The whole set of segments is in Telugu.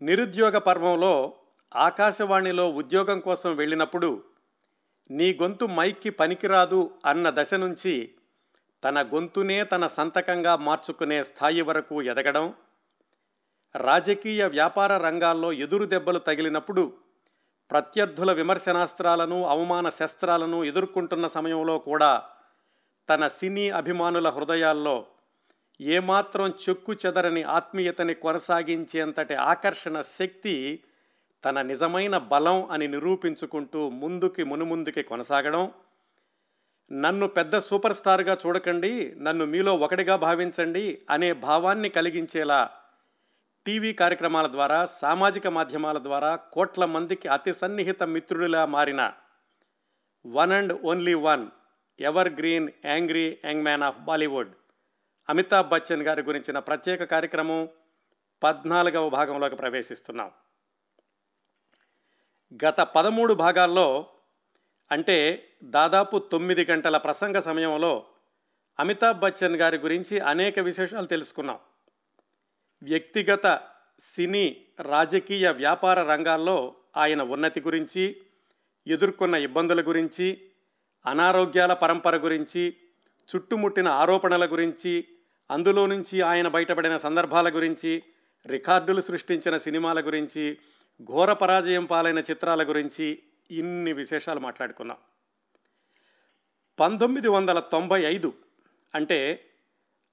నిరుద్యోగ పర్వంలో ఆకాశవాణిలో ఉద్యోగం కోసం వెళ్ళినప్పుడు నీ గొంతు మైక్కి పనికిరాదు అన్న దశ నుంచి తన గొంతునే తన సంతకంగా మార్చుకునే స్థాయి వరకు ఎదగడం రాజకీయ వ్యాపార రంగాల్లో ఎదురు దెబ్బలు తగిలినప్పుడు ప్రత్యర్థుల విమర్శనాస్త్రాలను అవమాన శస్త్రాలను ఎదుర్కొంటున్న సమయంలో కూడా తన సినీ అభిమానుల హృదయాల్లో ఏమాత్రం చెక్కు చెదరని ఆత్మీయతని కొనసాగించేంతటి ఆకర్షణ శక్తి తన నిజమైన బలం అని నిరూపించుకుంటూ ముందుకి మునుముందుకి కొనసాగడం. నన్ను పెద్ద సూపర్ స్టార్గా చూడకండి నన్ను మీలో ఒకటిగా భావించండి అనే భావాన్ని కలిగించేలా టీవీ కార్యక్రమాల ద్వారా సామాజిక మాధ్యమాల ద్వారా కోట్ల మందికి అతి సన్నిహిత మిత్రుడిలా మారిన one and only one evergreen angry young man of Bollywood. Amitabh Bachchan గారి గురించిన ప్రత్యేక కార్యక్రమం పద్నాలుగవ భాగంలోకి ప్రవేశిస్తున్నాం. గత పదమూడు భాగాల్లో అంటే దాదాపు తొమ్మిది గంటల ప్రసంగ సమయంలో అమితాబ్ బచ్చన్ గారి గురించి అనేక విశేషాలు తెలుసుకున్నాం. వ్యక్తిగత సినీ రాజకీయ వ్యాపార రంగాల్లో ఆయన ఉన్నతి గురించి ఎదుర్కొన్న ఇబ్బందుల గురించి అనారోగ్యాల పరంపర గురించి చుట్టుముట్టిన ఆరోపణల గురించి అందులో నుంచి ఆయన బయటపడిన సందర్భాల గురించి రికార్డులు సృష్టించిన సినిమాల గురించి ఘోర పరాజయం పాలైన చిత్రాల గురించి ఇన్ని విశేషాలు మాట్లాడుకున్నాం. పంతొమ్మిది వందల తొంభై ఐదు అంటే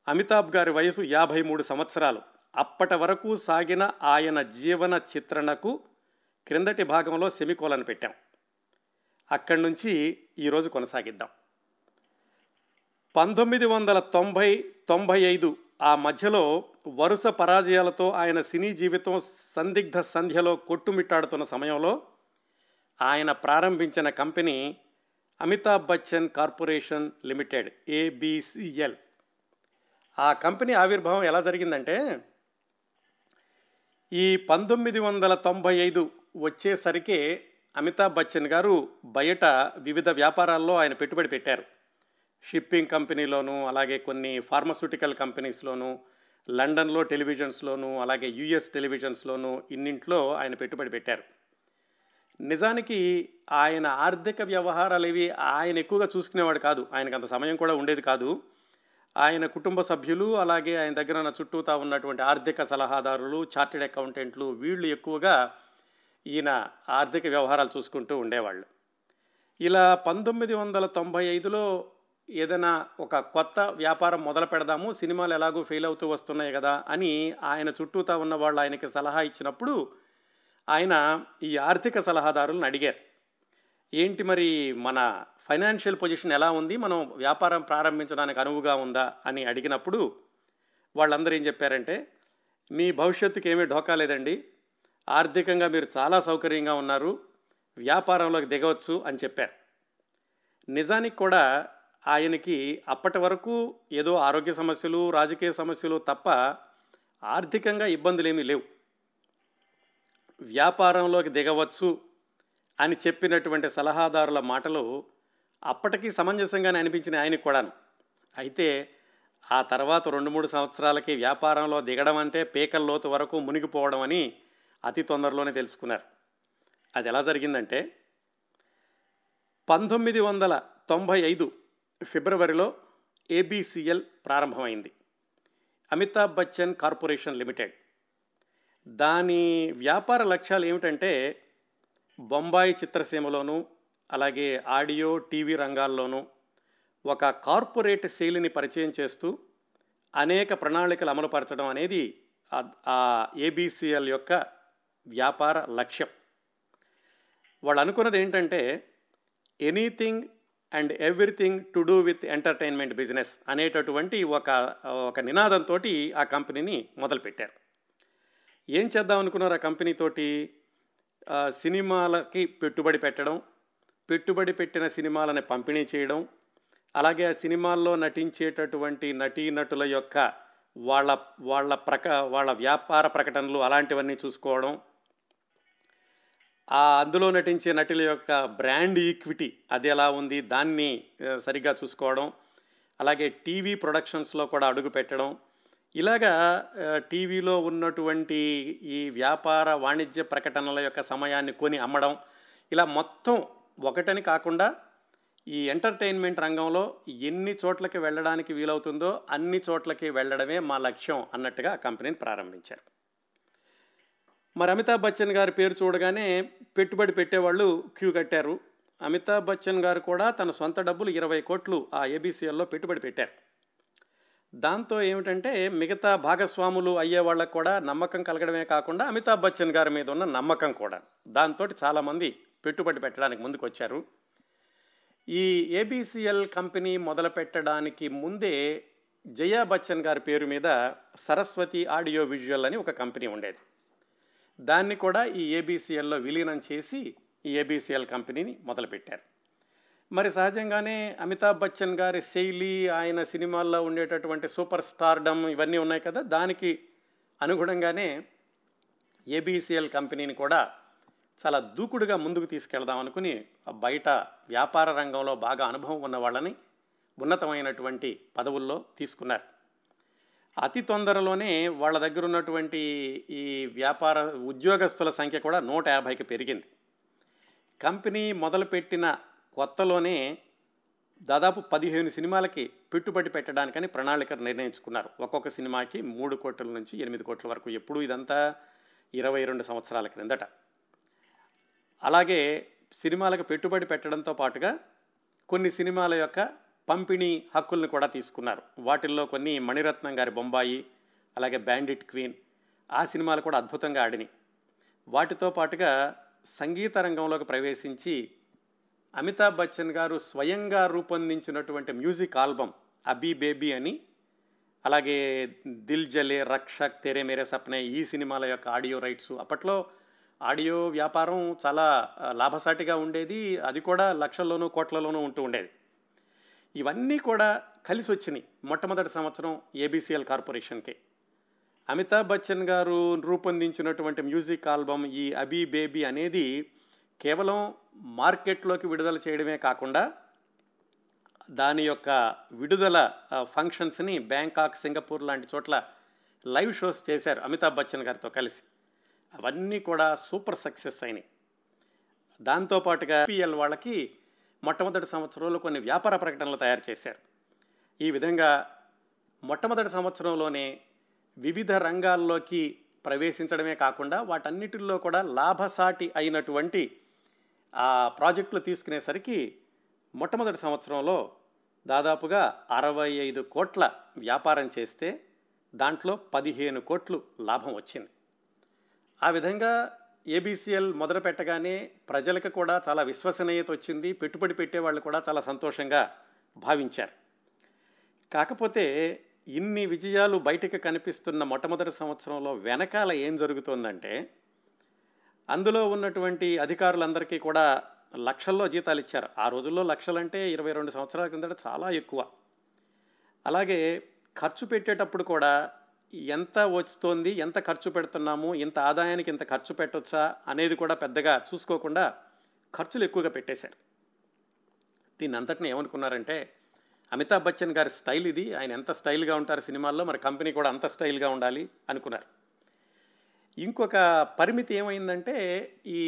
అమితాబ్ గారి వయసు యాభై మూడు సంవత్సరాలు. అప్పటి వరకు సాగిన ఆయన జీవన చిత్రణకు క్రిందటి భాగంలో సెమికోలను పెట్టాం. అక్కడి నుంచి ఈరోజు కొనసాగిద్దాం. పంతొమ్మిది వందల తొంభై తొంభై ఐదు ఆ మధ్యలో వరుస పరాజయాలతో ఆయన సినీ జీవితం సందిగ్ధ సంధ్యలో కొట్టుమిట్టాడుతున్న సమయంలో ఆయన ప్రారంభించిన company Amitabh Bachchan corporation limited A B C L ఆ కంపెనీ ఆవిర్భావం ఎలా జరిగిందంటే ఈ పంతొమ్మిది వందల తొంభై ఐదు వచ్చేసరికి అమితాబ్ బచ్చన్ గారు బయట వివిధ వ్యాపారాల్లో ఆయన పెట్టుబడి పెట్టారు. షిప్పింగ్ కంపెనీలోను అలాగే కొన్ని ఫార్మస్యూటికల్ కంపెనీస్లోను లండన్లో టెలివిజన్స్లోను అలాగే యుఎస్ టెలివిజన్స్లోను ఇన్నింట్లో ఆయన పెట్టుబడి పెట్టారు. నిజానికి ఆయన ఆర్థిక వ్యవహారాలు ఇవి ఆయన ఎక్కువగా చూసుకునేవాడు కాదు. ఆయనకు అంత సమయం కూడా ఉండేది కాదు. ఆయన కుటుంబ సభ్యులు అలాగే ఆయన దగ్గర ఉన్న చుట్టూతా ఉన్నటువంటి ఆర్థిక సలహాదారులు చార్టెడ్ అకౌంటెంట్లు వీళ్ళు ఎక్కువగా ఈయన ఆర్థిక వ్యవహారాలు చూసుకుంటూ ఉండేవాళ్ళు. ఇలా పంతొమ్మిది వందల తొంభై ఐదులో ఏదైనా ఒక కొత్త వ్యాపారం మొదలు పెడదాము సినిమాలు ఎలాగో ఫెయిల్ అవుతూ వస్తున్నాయి కదా అని ఆయన చుట్టూతా ఉన్న వాళ్ళు ఆయనకి సలహా ఇచ్చినప్పుడు ఆయన ఈ ఆర్థిక సలహాదారులను అడిగారు. ఏంటి మరి మన ఫైనాన్షియల్ పొజిషన్ ఎలా ఉంది? మనం వ్యాపారం ప్రారంభించడానికి అనువుగా ఉందా? అని అడిగినప్పుడు వాళ్ళందరూ ఏం చెప్పారంటే మీ భవిష్యత్తుకి ఏమీ ఢోకా లేదండి. ఆర్థికంగా మీరు చాలా సౌకర్యంగా ఉన్నారు. వ్యాపారంలోకి దిగవచ్చు అని చెప్పారు. నిజానికి కూడా ఆయనకి అప్పటి వరకు ఏదో ఆరోగ్య సమస్యలు రాజకీయ సమస్యలు తప్ప ఆర్థికంగా ఇబ్బందులు ఏమీ లేవు. వ్యాపారంలోకి దిగవచ్చు అని చెప్పినటువంటి సలహాదారుల మాటలు అప్పటికీ సమంజసంగానే అనిపించిన ఆయనకు కూడాను. అయితే ఆ తర్వాత రెండు మూడు సంవత్సరాలకి వ్యాపారంలో దిగడం అంటే పీకల లోతు వరకు మునిగిపోవడం అని అతి తొందరలోనే తెలుసుకున్నారు. అది ఎలా జరిగిందంటే పంతొమ్మిది వందల తొంభై ఐదు ఫిబ్రవరిలో ఏబిసిఎల్ ప్రారంభమైంది. Amitabh Bachchan corporation limited. దాని వ్యాపార లక్ష్యాలు ఏమిటంటే బొంబాయి చిత్రసీమలోను అలాగే ఆడియో టీవీ రంగాల్లోనూ ఒక కార్పొరేట్ శైలిని పరిచయం చేస్తూ అనేక ప్రణాళికలు అమలుపరచడం అనేది ఆ ఏబిసిఎల్ యొక్క వ్యాపార లక్ష్యం. వాళ్ళు అనుకున్నది ఏంటంటే anything and everything to do with entertainment business అనేటటువంటి ఒక ఒక నినాదంతో ఆ కంపెనీని మొదలుపెట్టారు. ఏం చేద్దాం అనుకున్నారు ఆ కంపెనీతోటి సినిమాలకి పెట్టుబడి పెట్టడం పెట్టుబడి పెట్టిన సినిమాలని పంపిణీ చేయడం అలాగే ఆ సినిమాల్లో నటించేటటువంటి నటీనటుల యొక్క వాళ్ళ వాళ్ళ ప్రక వాళ్ళ వ్యాపార ప్రకటనలు అలాంటివన్నీ చూసుకోవడం ఆ అందులో నటించే నటుల యొక్క బ్రాండ్ ఈక్విటీ అది ఎలా ఉంది దాన్ని సరిగ్గా చూసుకోవడం అలాగే టీవీ ప్రొడక్షన్స్లో కూడా అడుగు పెట్టడం. ఇలాగా టీవీలో ఉన్నటువంటి ఈ వ్యాపార వాణిజ్య ప్రకటనల యొక్క సమయాన్ని కొని అమ్మడం ఇలా మొత్తం ఒకటని కాకుండా ఈ ఎంటర్టైన్మెంట్ రంగంలో ఎన్ని చోట్లకి వెళ్ళడానికి వీలవుతుందో అన్ని చోట్లకి వెళ్ళడమే మా లక్ష్యం అన్నట్టుగా ఆ కంపెనీని ప్రారంభించారు. మరి అమితాబ్ బచ్చన్ గారి పేరు చూడగానే పెట్టుబడి పెట్టేవాళ్ళు క్యూ కట్టారు. అమితాబ్ బచ్చన్ గారు కూడా తన సొంత డబ్బులు ఇరవై కోట్లు ఆ ఏబీసీఎల్లో పెట్టుబడి పెట్టారు. దాంతో ఏమిటంటే మిగతా భాగస్వాములు అయ్యే వాళ్ళకు కూడా నమ్మకం కలగడమే కాకుండా అమితాబ్ బచ్చన్ గారి మీద ఉన్న నమ్మకం కూడా. దాంతో చాలామంది పెట్టుబడి పెట్టడానికి ముందుకు వచ్చారు ఈ ఏబీసీఎల్ కంపెనీ మొదలు పెట్టడానికి ముందే జయా బచ్చన్ గారి పేరు మీద సరస్వతి ఆడియో విజువల్ అని ఒక కంపెనీ ఉండేది. దాన్ని కూడా ఈ ఏబీసీఎల్లో విలీనం చేసి ఈ ఏబీసీఎల్ కంపెనీని మొదలుపెట్టారు. మరి సహజంగానే అమితాబ్ బచ్చన్ గారి శైలి ఆయన సినిమాల్లో ఉండేటటువంటి సూపర్ స్టార్డమ్ ఇవన్నీ ఉన్నాయి కదా దానికి అనుగుణంగానే ఏబీసీఎల్ కంపెనీని కూడా చాలా దూకుడుగా ముందుకు తీసుకెళ్దాం అనుకుని బయట వ్యాపార రంగంలో బాగా అనుభవం ఉన్న వాళ్ళని ఉన్నతమైనటువంటి పదవుల్లో తీసుకున్నారు. అతి తొందరలోనే వాళ్ళ దగ్గర ఉన్నటువంటి ఈ వ్యాపార ఉద్యోగస్తుల సంఖ్య కూడా నూట యాభైకి పెరిగింది. కంపెనీ మొదలుపెట్టిన కొత్తలోనే దాదాపు పదిహేను సినిమాలకి పెట్టుబడి పెట్టడానికని ప్రణాళిక నిర్ణయించుకున్నారు. ఒక్కొక్క సినిమాకి మూడు కోట్ల నుంచి ఎనిమిది కోట్ల వరకు ఎప్పుడు ఇదంతా ఇరవై రెండు సంవత్సరాల క్రిందట. అలాగే సినిమాలకు పెట్టుబడి పెట్టడంతో పాటుగా కొన్ని సినిమాల యొక్క పంపిణీ హక్కుల్ని కూడా తీసుకున్నారు. వాటిల్లో కొన్ని మణిరత్నం గారి బొంబాయి అలాగే బ్యాండిట్ క్వీన్ ఆ సినిమాలు కూడా అద్భుతంగా ఆడినాయి. వాటితో పాటుగా సంగీత రంగంలోకి ప్రవేశించి అమితాబ్ బచ్చన్ గారు స్వయంగా రూపొందించినటువంటి మ్యూజిక్ ఆల్బమ్ అబీ బేబీ అని అలాగే దిల్ జలే రక్షక్ తెరే మేరే సప్నే ఈ సినిమాల యొక్క ఆడియో రైట్స్. అప్పట్లో ఆడియో వ్యాపారం చాలా లాభసాటిగా ఉండేది. అది కూడా లక్షల్లోనూ కోట్లలోనూ ఉంటూ ఉండేది. ఇవన్నీ కూడా కలిసి వచ్చినాయి మొట్టమొదటి సంవత్సరం ఏబీసీఎల్ కార్పొరేషన్కి. అమితాబ్ బచ్చన్ గారు రూపొందించినటువంటి మ్యూజిక్ ఆల్బమ్ ఈ అబీ బేబీ అనేది కేవలం మార్కెట్లోకి విడుదల చేయడమే కాకుండా దాని యొక్క విడుదల ఫంక్షన్స్ని బ్యాంకాక్ సింగపూర్ లాంటి చోట్ల లైవ్ షోస్ చేశారు అమితాబ్ బచ్చన్ గారితో కలిసి. అవన్నీ కూడా సూపర్ సక్సెస్ అయినాయి. దాంతోపాటుగా పిఎల్ వాళ్ళకి మొట్టమొదటి సంవత్సరంలో కొన్ని వ్యాపార ప్రకటనలు తయారు చేశారు. ఈ విధంగా మొట్టమొదటి సంవత్సరంలోనే వివిధ రంగాల్లోకి ప్రవేశించడమే కాకుండా వాటన్నిటిల్లో కూడా లాభసాటి అయినటువంటి ఆ ప్రాజెక్టులు తీసుకునేసరికి మొట్టమొదటి సంవత్సరంలో దాదాపుగా అరవై ఐదు కోట్ల వ్యాపారం చేస్తే దాంట్లో పదిహేను కోట్లు లాభం వచ్చింది. ఆ విధంగా ఏబీసీఎల్ మొదలు పెట్టగానే ప్రజలకు కూడా చాలా విశ్వసనీయత వచ్చింది. పెట్టుబడి పెట్టే వాళ్ళు కూడా చాలా సంతోషంగా భావించారు. కాకపోతే ఇన్ని విజయాలు బయటకు కనిపిస్తున్న మొట్టమొదటి సంవత్సరంలో వెనకాల ఏం జరుగుతోందంటే అందులో ఉన్నటువంటి అధికారులందరికీ కూడా లక్షల్లో జీతాలు ఇచ్చారు. ఆ రోజుల్లో లక్షలంటే ఇరవై రెండు సంవత్సరాల కిందట చాలా ఎక్కువ. అలాగే ఖర్చు పెట్టేటప్పుడు కూడా ఎంత వస్తోంది ఎంత ఖర్చు పెడుతున్నాము ఇంత ఆదాయానికి ఇంత ఖర్చు పెట్టొచ్చా అనేది కూడా పెద్దగా చూసుకోకుండా ఖర్చులు ఎక్కువగా పెట్టేశారు. దీన్ని అంతటిని ఏమనుకున్నారంటే అమితాబ్ బచ్చన్ గారి స్టైల్ ఇది ఆయన ఎంత స్టైల్గా ఉంటారు సినిమాల్లో మరి కంపెనీ కూడా అంత స్టైల్గా ఉండాలి అనుకున్నారు. ఇంకొక పరిమితి ఏమైందంటే ఈ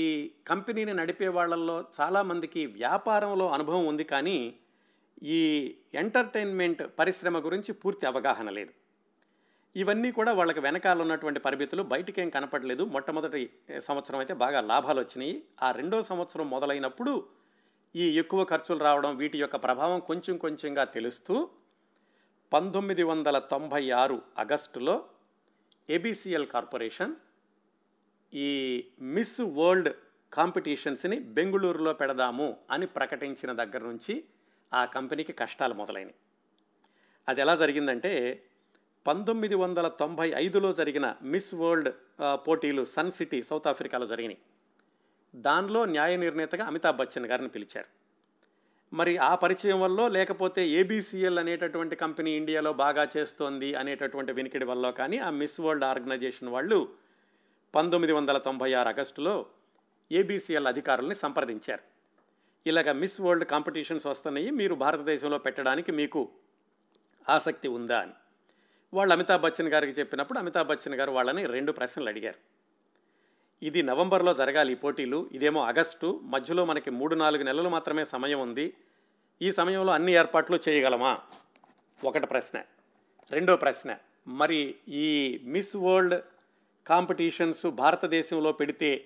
కంపెనీని నడిపే వాళ్ళల్లో చాలామందికి వ్యాపారంలో అనుభవం ఉంది కానీ ఈ ఎంటర్టైన్మెంట్ పరిశ్రమ గురించి పూర్తి అవగాహన లేదు. ఇవన్నీ కూడా వాళ్ళకి వెనకాల ఉన్నటువంటి పరిమితులు బయటకేం కనపడలేదు. మొట్టమొదటి సంవత్సరం అయితే బాగా లాభాలు వచ్చినాయి. ఆ రెండో సంవత్సరం మొదలైనప్పుడు ఈ ఎక్కువ ఖర్చులు రావడం వీటి యొక్క ప్రభావం కొంచెం కొంచెంగా తెలుస్తూ పంతొమ్మిది వందల తొంభై ఆరు ఆగస్టులో A B C L corporation ఈ మిస్ వరల్డ్ కాంపిటీషన్స్ని బెంగళూరులో పెడదాము అని ప్రకటించిన దగ్గర నుంచి ఆ కంపెనీకి కష్టాలు మొదలైనవి అది ఎలా జరిగిందంటే పంతొమ్మిది వందల తొంభై ఐదులో జరిగిన మిస్ వరల్డ్ పోటీలు సన్ సిటీ సౌత్ ఆఫ్రికాలో జరిగినాయి. దానిలో న్యాయ నిర్ణేతగా అమితాబ్ బచ్చన్ గారిని పిలిచారు. మరి ఆ పరిచయం వల్ల లేకపోతే ఏబీసీఎల్ అనేటటువంటి కంపెనీ ఇండియాలో బాగా చేస్తోంది అనేటటువంటి వినికిడి వల్ల కానీ ఆ మిస్ వరల్డ్ ఆర్గనైజేషన్ వాళ్ళు పంతొమ్మిది వందల తొంభై ఆరు ఆగస్టులో ఏబీసీఎల్ అధికారుల్ని సంప్రదించారు. ఇలాగ మిస్ వరల్డ్ కాంపిటీషన్స్ వస్తున్నాయి మీరు భారతదేశంలో పెట్టడానికి మీకు ఆసక్తి ఉందా అని. వాళ్ళు అమితాబ్ బచ్చన్ గారికి చెప్పినప్పుడు అమితాబ్ బచ్చన్ గారు వాళ్ళని రెండు ప్రశ్నలు అడిగారు. ఇది నవంబర్లో జరగాలి ఈ పోటీలు ఇదేమో ఆగస్టు మధ్యలో మనకి మూడు నాలుగు నెలలు మాత్రమే సమయం ఉంది ఈ సమయంలో అన్ని ఏర్పాట్లు చేయగలమా? ఒకటి ప్రశ్న. రెండో ప్రశ్న. మరి ఈ మిస్ వరల్డ్ కాంపిటీషన్స్ భారతదేశంలో పెడితే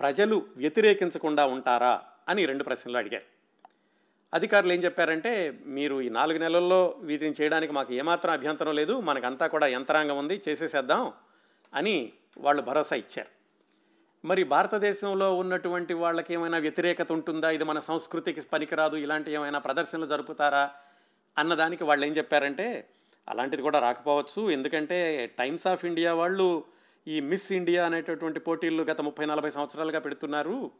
ప్రజలు వ్యతిరేకించకుండా ఉంటారా అని రెండు ప్రశ్నలు అడిగారు. అధికారులు ఏం చెప్పారంటే మీరు ఈ నాలుగు నెలల్లో వీటిని చేయడానికి మాకు ఏమాత్రం అభ్యంతరం లేదు మనకంతా కూడా యంత్రాంగం ఉంది చేసేసేద్దాం అని వాళ్ళు భరోసా ఇచ్చారు. మరి భారతదేశంలో ఉన్నటువంటి వాళ్ళకి ఏమైనా వ్యతిరేకత ఉంటుందా? ఇది మన సంస్కృతికి పనికిరాదు ఇలాంటి ఏమైనా ప్రదర్శనలు జరుపుతారా? అన్నదానికి వాళ్ళు ఏం చెప్పారంటే అలాంటిది కూడా రాకపోవచ్చు ఎందుకంటే టైమ్స్ ఆఫ్ ఇండియా వాళ్ళు ఈ మిస్ ఇండియా అనేటటువంటి పోటీలు గత ముప్పై నలభై సంవత్సరాలుగా పెడుతున్నారు.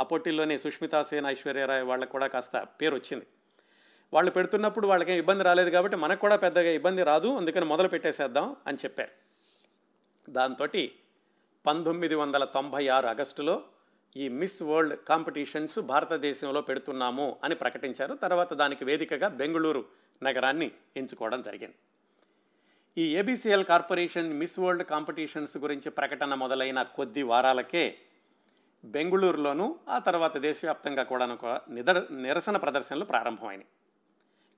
ఆ పోటీల్లోనే సుష్మితా సేన్ ఐశ్వర్యరాయ్ వాళ్ళకు కూడా కాస్త పేరు వచ్చింది. వాళ్ళు పెడుతున్నప్పుడు వాళ్ళకేం ఇబ్బంది రాలేదు కాబట్టి మనకు కూడా పెద్దగా ఇబ్బంది రాదు అందుకని మొదలు పెట్టేసేద్దాం అని చెప్పారు. దాంతో పంతొమ్మిది వందల తొంభై ఆరు ఆగస్టులో ఈ మిస్ వరల్డ్ కాంపిటీషన్స్ భారతదేశంలో పెడుతున్నాము అని ప్రకటించారు. తర్వాత దానికి వేదికగా బెంగళూరు నగరాన్ని ఎంచుకోవడం జరిగింది. ఈ ABCL corporation Miss World competitions గురించి ప్రకటన మొదలైన కొద్ది వారాలకే బెంగళూరులోనూ ఆ తర్వాత దేశవ్యాప్తంగా కూడా నిదర్ నిరసన ప్రదర్శనలు ప్రారంభమైనవి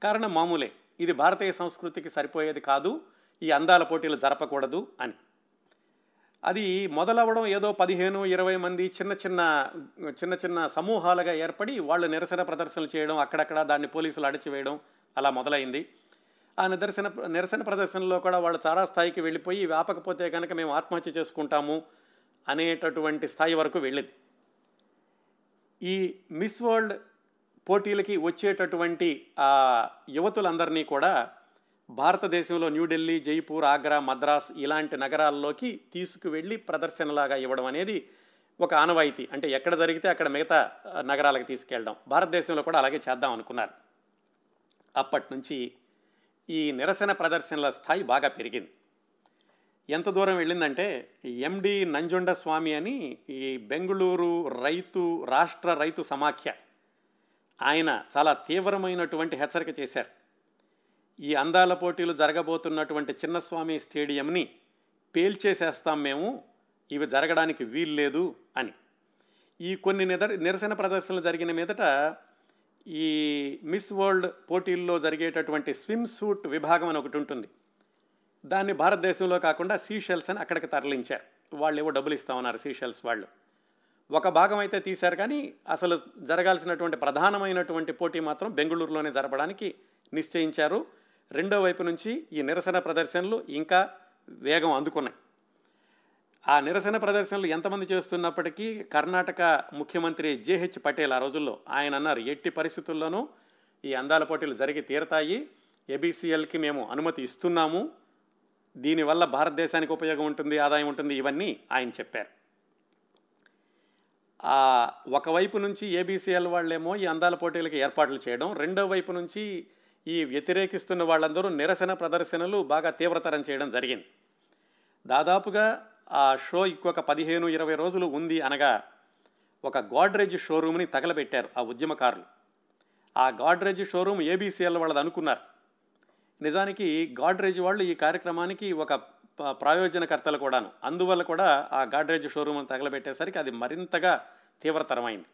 కారణం మామూలే. ఇది భారతీయ సంస్కృతికి సరిపోయేది కాదు ఈ అందాల పోటీలు జరపకూడదు అని. అది మొదలవ్వడం ఏదో పదిహేను ఇరవై మంది చిన్న చిన్న చిన్న చిన్న సమూహాలుగా ఏర్పడి వాళ్ళు నిరసన ప్రదర్శనలు చేయడం అక్కడక్కడ దాన్ని పోలీసులు అడిచివేయడం అలా మొదలైంది. ఆ నిదర్శన నిరసన ప్రదర్శనలో కూడా వాళ్ళు చాలా స్థాయికి వెళ్ళిపోయి వ్యాపకపోతే కనుక మేము ఆత్మహత్య చేసుకుంటాము అనేటటువంటి స్థాయి వరకు వెళ్ళింది. ఈ మిస్ వరల్డ్ పోటీలకి వచ్చేటటువంటి ఆ యువతులందరినీ కూడా భారతదేశంలో న్యూఢిల్లీ జైపూర్ ఆగ్రా మద్రాస్ ఇలాంటి నగరాల్లోకి తీసుకువెళ్ళి ప్రదర్శనలాగా ఇవ్వడం అనేది ఒక ఆనవాయితీ. అంటే ఎక్కడ జరిగితే అక్కడ మిగతా నగరాలకు తీసుకెళ్ళడం. భారతదేశంలో కూడా అలాగే చేద్దాం అనుకున్నారు. అప్పటి నుంచి ఈ నిరసన ప్రదర్శనల స్థాయి బాగా పెరిగింది. ఎంత దూరం వెళ్ళిందంటే ఎండి నంజుండ స్వామి అని ఈ బెంగళూరు రైతు రాష్ట్ర రైతు సమాఖ్య ఆయన చాలా తీవ్రమైనటువంటి హెచ్చరిక చేశారు. ఈ అందాల పోటీలు జరగబోతున్నటువంటి చిన్నస్వామి స్టేడియంని పేల్చేసేస్తాం మేము ఇవి జరగడానికి వీల్లేదు అని. ఈ కొన్ని నిదర్ నిరసన ప్రదర్శనలు జరిగిన మీదట ఈ మిస్ వరల్డ్ పోటీల్లో జరిగేటటువంటి స్విమ్ సూట్ విభాగం అని ఒకటి ఉంటుంది. దాన్ని భారతదేశంలో కాకుండా సీషెల్స్ అని అక్కడికి తరలించారు. వాళ్ళు ఏవో డబ్బులు ఇస్తామన్నారు సీషెల్స్ వాళ్ళు. ఒక భాగం అయితే తీశారు కానీ అసలు జరగాల్సినటువంటి ప్రధానమైనటువంటి పోటీ మాత్రం బెంగళూరులోనే జరపడానికి నిశ్చయించారు. రెండో వైపు నుంచి ఈ నిరసన ప్రదర్శనలు ఇంకా వేగం అందుకున్నాయి. ఆ నిరసన ప్రదర్శనలు ఎంతమంది చేస్తున్నప్పటికీ కర్ణాటక ముఖ్యమంత్రి జేహెచ్ పటేల్ ఆ రోజుల్లో ఆయన అన్నారు ఎట్టి పరిస్థితుల్లోనూ ఈ అందాల పోటీలు జరిగి తీరతాయి. ఏబీసీఎల్కి మేము అనుమతి ఇస్తున్నాము. దీనివల్ల భారతదేశానికి ఉపయోగం ఉంటుంది ఆదాయం ఉంటుంది ఇవన్నీ ఆయన చెప్పారు. ఒకవైపు నుంచి ఏబీసీఎల్ వాళ్ళేమో ఈ అందాల పోటీలకి ఏర్పాట్లు చేయడం రెండో వైపు నుంచి ఈ వ్యతిరేకిస్తున్న వాళ్ళందరూ నిరసన ప్రదర్శనలు బాగా తీవ్రతరం చేయడం జరిగింది. దాదాపుగా ఆ షో ఇంకొక పదిహేను ఇరవై రోజులు ఉంది అనగా ఒక గాడ్రేజ్ షోరూమ్ని తగలబెట్టారు ఆ ఉద్యమకారులు. ఆ గాడ్రేజ్ షోరూమ్ ఏబీసీఎల్ వాళ్ళది అనుకున్నారు. నిజానికి గాడ్రేజ్ వాళ్ళు ఈ కార్యక్రమానికి ఒక ప్రాయోజనకర్తలు కూడాను. అందువల్ల కూడా ఆ గాడ్రేజ్ షోరూమ్ని తగలబెట్టేసరికి అది మరింతగా తీవ్రతరమైంది.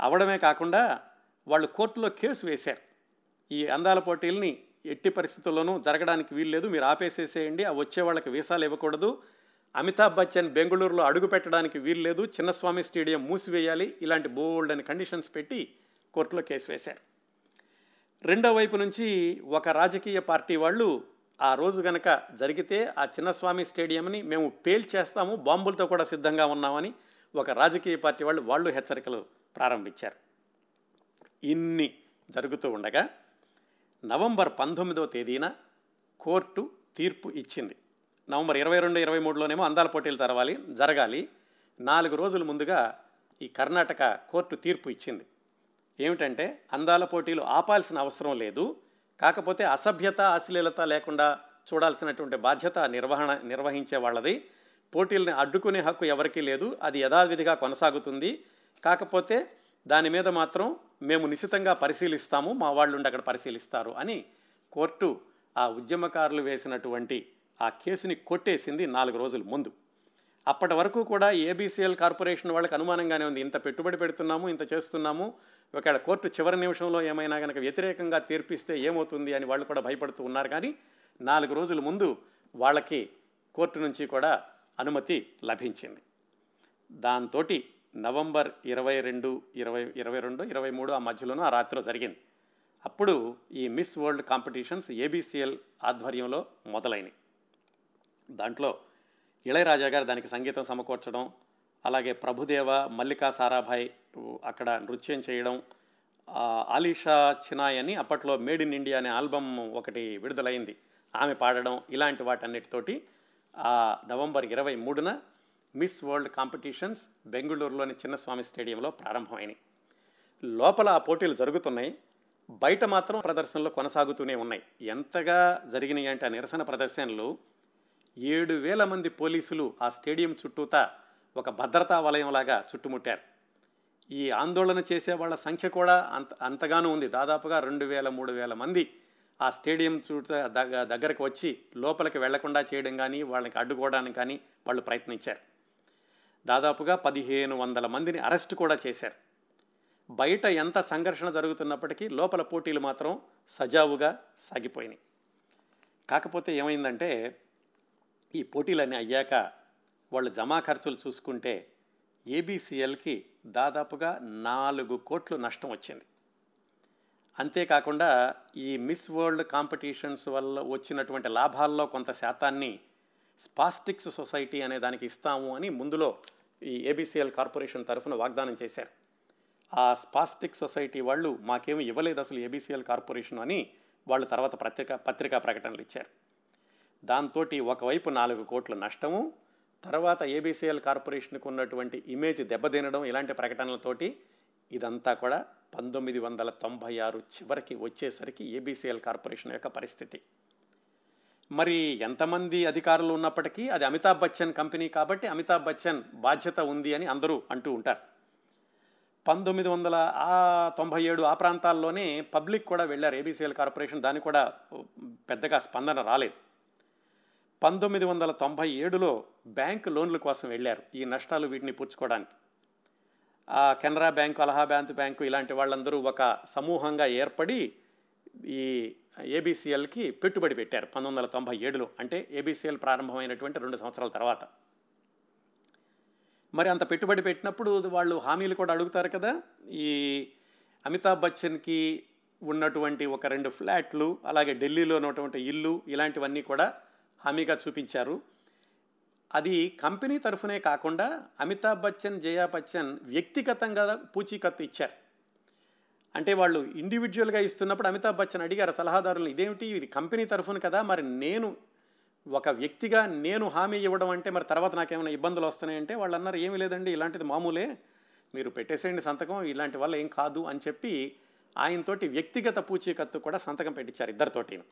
అవడమే కాకుండా వాళ్ళు కోర్టులో కేసు వేశారు. ఈ అందాల పోటీల్ని ఎట్టి పరిస్థితుల్లోనూ జరగడానికి వీల్లేదు. మీరు ఆపేసేసేయండి. ఆ వచ్చే వాళ్ళకి వీసాలు ఇవ్వకూడదు. అమితాబ్ బచ్చన్ బెంగళూరులో అడుగు పెట్టడానికి వీల్లేదు. చిన్నస్వామి స్టేడియం మూసివేయాలి. ఇలాంటి బోల్డ్ అని కండిషన్స్ పెట్టి కోర్టులో కేసు వేశారు. రెండో వైపు నుంచి ఒక రాజకీయ పార్టీ వాళ్ళు ఆ రోజు గనక జరిగితే ఆ చిన్నస్వామి స్టేడియంని మేము పేల్చేస్తాము బాంబులతో కూడా సిద్ధంగా ఉన్నామని ఒక రాజకీయ పార్టీ వాళ్ళు వాళ్ళు హెచ్చరికలు ప్రారంభించారు. ఇన్ని జరుగుతూ ఉండగా నవంబర్ పంతొమ్మిదవ తేదీన కోర్టు తీర్పు ఇచ్చింది. నవంబర్ ఇరవై రెండు ఇరవై మూడులోనేమో అందాల పోటీలు జరగాలి జరగాలి. నాలుగు రోజుల ముందుగా ఈ కర్ణాటక కోర్టు తీర్పు ఇచ్చింది. ఏమిటంటే అందాల పోటీలు ఆపాల్సిన అవసరం లేదు. కాకపోతే అసభ్యత అశ్లీలత లేకుండా చూడాల్సినటువంటి బాధ్యత నిర్వహణ నిర్వహించే వాళ్ళది. పోటీల్ని అడ్డుకునే హక్కు ఎవరికీ లేదు. అది యథావిధిగా కొనసాగుతుంది. కాకపోతే దాని మీద మాత్రం మేము నిశితంగా పరిశీలిస్తాము. మా వాళ్ళు ఉండి అక్కడ పరిశీలిస్తారు అని కోర్టు ఆ ఉద్యమకారులు వేసినటువంటి ఆ కేసుని కొట్టేసింది నాలుగు రోజుల ముందు. అప్పటి వరకు కూడా ఏబీసీఎల్ కార్పొరేషన్ వాళ్ళకి అనుమానంగానే ఉంది. ఇంత పెట్టుబడి పెడుతున్నాము ఇంత చేస్తున్నాము ఒకవేళ కోర్టు చివరి నిమిషంలో ఏమైనా కనుక వ్యతిరేకంగా తీర్పిస్తే ఏమవుతుంది అని వాళ్ళు కూడా భయపడుతూ ఉన్నారు. కానీ నాలుగు రోజుల ముందు వాళ్ళకి కోర్టు నుంచి కూడా అనుమతి లభించింది. దాంతో నవంబర్ ఇరవై రెండు ఇరవై ఇరవై రెండు ఇరవై మూడు ఆ మధ్యలోనూ ఆ రాత్రిలో జరిగింది. అప్పుడు ఈ మిస్ వరల్డ్ కాంపిటీషన్స్ ఏబీసీఎల్ ఆధ్వర్యంలో మొదలైనవి దాంట్లో ఇళయరాజా గారు దానికి సంగీతం సమకూర్చడం అలాగే ప్రభుదేవ మల్లికా సారాభాయ్ అక్కడ నృత్యం చేయడం ఆలీషా చినాయ్ అని అప్పట్లో మేడ్ ఇన్ ఇండియా అనే ఆల్బమ్ ఒకటి విడుదలైంది. ఆమె పాడడం ఇలాంటి వాటన్నిటితోటి ఆ నవంబర్ ఇరవై మూడున మిస్ వరల్డ్ కాంపిటీషన్స్ బెంగళూరులోని చిన్నస్వామి స్టేడియంలో ప్రారంభమైనవి లోపల ఆ పోటీలు జరుగుతున్నాయి. బయట మాత్రం ప్రదర్శనలు కొనసాగుతూనే ఉన్నాయి. ఎంతగా జరిగినాయి అంటే ఆ నిరసన ప్రదర్శనలు ఏడు వేల మంది పోలీసులు ఆ స్టేడియం చుట్టూతా ఒక భద్రతా వలయంలాగా చుట్టుముట్టారు. ఈ ఆందోళన చేసే వాళ్ళ సంఖ్య కూడా అంత అంతగానూ ఉంది. దాదాపుగా రెండు వేల మూడు వేల మంది ఆ స్టేడియం చుట్టూ దగ్గరకు వచ్చి లోపలికి వెళ్ళకుండా చేయడం కానీ వాళ్ళకి అడ్డుకోవడానికి కానీ వాళ్ళు ప్రయత్నించారు. దాదాపుగా పదిహేను వందల మందిని అరెస్ట్ కూడా చేశారు. బయట ఎంత సంఘర్షణ జరుగుతున్నప్పటికీ లోపల పోటీలు మాత్రం సజావుగా సాగిపోయినాయి. కాకపోతే ఏమైందంటే ఈ పోటీలన్నీ అయ్యాక వాళ్ళు జమా ఖర్చులు చూసుకుంటే ఏబీసీఎల్కి దాదాపుగా నాలుగు కోట్లు నష్టం వచ్చింది. అంతేకాకుండా ఈ మిస్ వరల్డ్ కాంపిటీషన్స్ వల్ల వచ్చినటువంటి లాభాల్లో కొంత శాతాన్ని స్పాస్టిక్స్ సొసైటీ అనే దానికి ఇస్తాము అని ముందులో ఈ ఏబీసీఎల్ కార్పొరేషన్ తరఫున వాగ్దానం చేశారు. ఆ స్పాస్టిక్ సొసైటీ వాళ్ళు మాకేమి ఇవ్వలేదు అసలు ఏబీసీఎల్ కార్పొరేషన్ అని వాళ్ళు తర్వాత పత్రిక పత్రికా ప్రకటనలు ఇచ్చారు. దాంతో ఒకవైపు నాలుగు కోట్ల నష్టము తర్వాత ఏబీసీఎల్ కార్పొరేషన్కు ఉన్నటువంటి ఇమేజ్ దెబ్బతినడం ఇలాంటి ప్రకటనలతోటి ఇదంతా కూడా పంతొమ్మిది వందల తొంభై ఆరు చివరికి వచ్చేసరికి ఏబీసీఎల్ కార్పొరేషన్ యొక్క పరిస్థితి. మరి ఎంతమంది అధికారులు ఉన్నప్పటికీ అది అమితాబ్ బచ్చన్ కంపెనీ కాబట్టి అమితాబ్ బచ్చన్ బాధ్యత ఉంది అని అందరూ అంటూ ఉంటారు. పంతొమ్మిది వందల ఆ తొంభై ఏడు ఆ ప్రాంతాల్లోనే పబ్లిక్ కూడా వెళ్ళారు ఏబీసీఎల్ కార్పొరేషన్ దానికి కూడా పెద్దగా స్పందన రాలేదు. పంతొమ్మిది వందల తొంభై ఏడులో బ్యాంక్ లోన్ల కోసం వెళ్ళారు ఈ నష్టాలు వీటిని పూడ్చుకోవడానికి. ఆ కెనరా బ్యాంకు అలహాబాద్ బ్యాంకు ఇలాంటి వాళ్ళందరూ ఒక సమూహంగా ఏర్పడి ఈ ఏబీసీఎల్కి పెట్టుబడి పెట్టారు పంతొమ్మిది వందల తొంభై ఏడులో. అంటే ఏబీసీఎల్ ప్రారంభమైనటువంటి రెండు సంవత్సరాల తర్వాత. మరి అంత పెట్టుబడి పెట్టినప్పుడు వాళ్ళు హామీలు కూడా అడుగుతారు కదా. ఈ అమితాబ్ బచ్చన్కి ఉన్నటువంటి ఒక రెండు ఫ్లాట్లు అలాగే ఢిల్లీలో ఉన్నటువంటి ఇల్లు ఇలాంటివన్నీ కూడా హామీగా చూపించారు. అది కంపెనీ తరఫునే కాకుండా అమితాబ్ బచ్చన్ జయా బచ్చన్ వ్యక్తిగతంగా పూచీకత్తు ఇచ్చారు. అంటే వాళ్ళు ఇండివిజువల్గా ఇస్తున్నప్పుడు అమితాబ్ బచ్చన్ అడిగారు సలహాదారులు ఇదేమిటి? ఇది కంపెనీ తరఫున కదా మరి నేను ఒక వ్యక్తిగా నేను హామీ ఇవ్వడం అంటే మరి తర్వాత నాకేమైనా ఇబ్బందులు వస్తున్నాయంటే వాళ్ళు అన్నారు ఏమీ లేదండి ఇలాంటిది మామూలే. మీరు పెట్టేసేయండి సంతకం ఇలాంటి వల్ల ఏం కాదు అని చెప్పి ఆయనతోటి వ్యక్తిగత పూచీకత్తు కూడా సంతకం పెట్టించారు ఇద్దరితోటి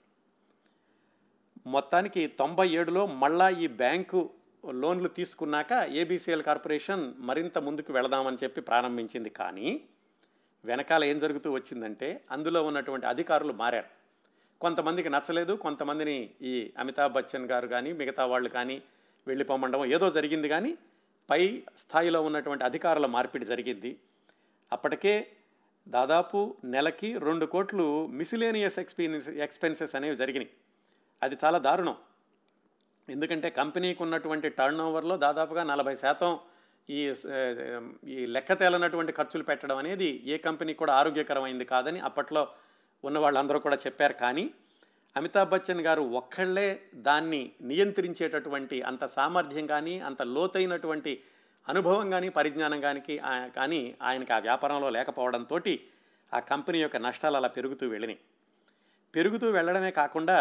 మొత్తానికి తొంభై ఏడులో మళ్ళా ఈ బ్యాంకు లోన్లు తీసుకున్నాక ఏబీసీఎల్ కార్పొరేషన్ మరింత ముందుకు వెళదామని చెప్పి ప్రారంభించింది. కానీ వెనకాల ఏం జరుగుతూ వచ్చిందంటే అందులో ఉన్నటువంటి అధికారులు మారారు. కొంతమందికి నచ్చలేదు కొంతమందిని ఈ అమితాబ్ బచ్చన్ గారు కానీ మిగతా వాళ్ళు కానీ వెళ్ళిపోమండడం ఏదో జరిగింది కానీ పై స్థాయిలో ఉన్నటువంటి అధికారుల మార్పిడి జరిగింది. అప్పటికే దాదాపు నెలకి రెండు కోట్లు మిసిలేనియస్ ఎక్స్పీరియన్స్ ఎక్స్పెన్సెస్ అనేవి జరిగినాయి. అది చాలా దారుణం. ఎందుకంటే కంపెనీకి ఉన్నటువంటి టర్న్ ఓవర్లో దాదాపుగా నలభై శాతం ఈ ఈ లెక్క తేలనటువంటి ఖర్చులు పెట్టడం అనేది ఏ కంపెనీ కూడా ఆరోగ్యకరమైంది కాదని అప్పట్లో ఉన్న వాళ్ళందరూ కూడా చెప్పారు. కానీ అమితాబ్ బచ్చన్ గారు ఒక్కళ్ళే దాన్ని నియంత్రించేటటువంటి అంత సామర్థ్యం కానీ అంత లోతైనటువంటి అనుభవం కానీ పరిజ్ఞానం కానీ కానీ ఆయనకి ఆ వ్యాపారంలో లేకపోవడంతో ఆ కంపెనీ యొక్క నష్టాలు అలా పెరుగుతూ వెళ్ళినాయి. పెరుగుతూ వెళ్ళడమే కాకుండా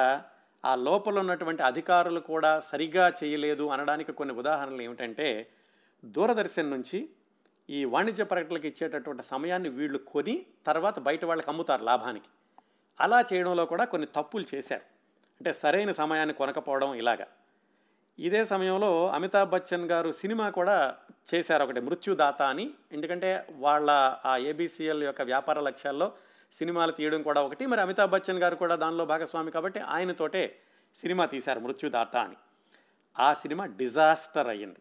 ఆ లోపల ఉన్నటువంటి అధికారులు కూడా సరిగా చేయలేదు అనడానికి కొన్ని ఉదాహరణలు ఏమిటంటే దూరదర్శన్ నుంచి ఈ వాణిజ్య ప్రకటనలకు ఇచ్చేటటువంటి సమయాన్ని వీళ్ళు కొని తర్వాత బయట వాళ్ళకి అమ్ముతారు లాభానికి. అలా చేయడంలో కూడా కొన్ని తప్పులు చేశారు. అంటే సరైన సమయాన్ని కొనకపోవడం ఇలాగా. ఇదే సమయంలో అమితాబ్ బచ్చన్ గారు సినిమా కూడా చేశారు ఒకటి మృత్యుదాత అని. ఎందుకంటే వాళ్ళ ఆ ఏబీసీఎల్ యొక్క వ్యాపార లక్ష్యాల్లో సినిమాలు తీయడం కూడా ఒకటి. మరి అమితాబ్ బచ్చన్ గారు కూడా దానిలో భాగస్వామి కాబట్టి ఆయనతోటే సినిమా తీశారు మృత్యుదాత అని. ఆ సినిమా డిజాస్టర్ అయ్యింది.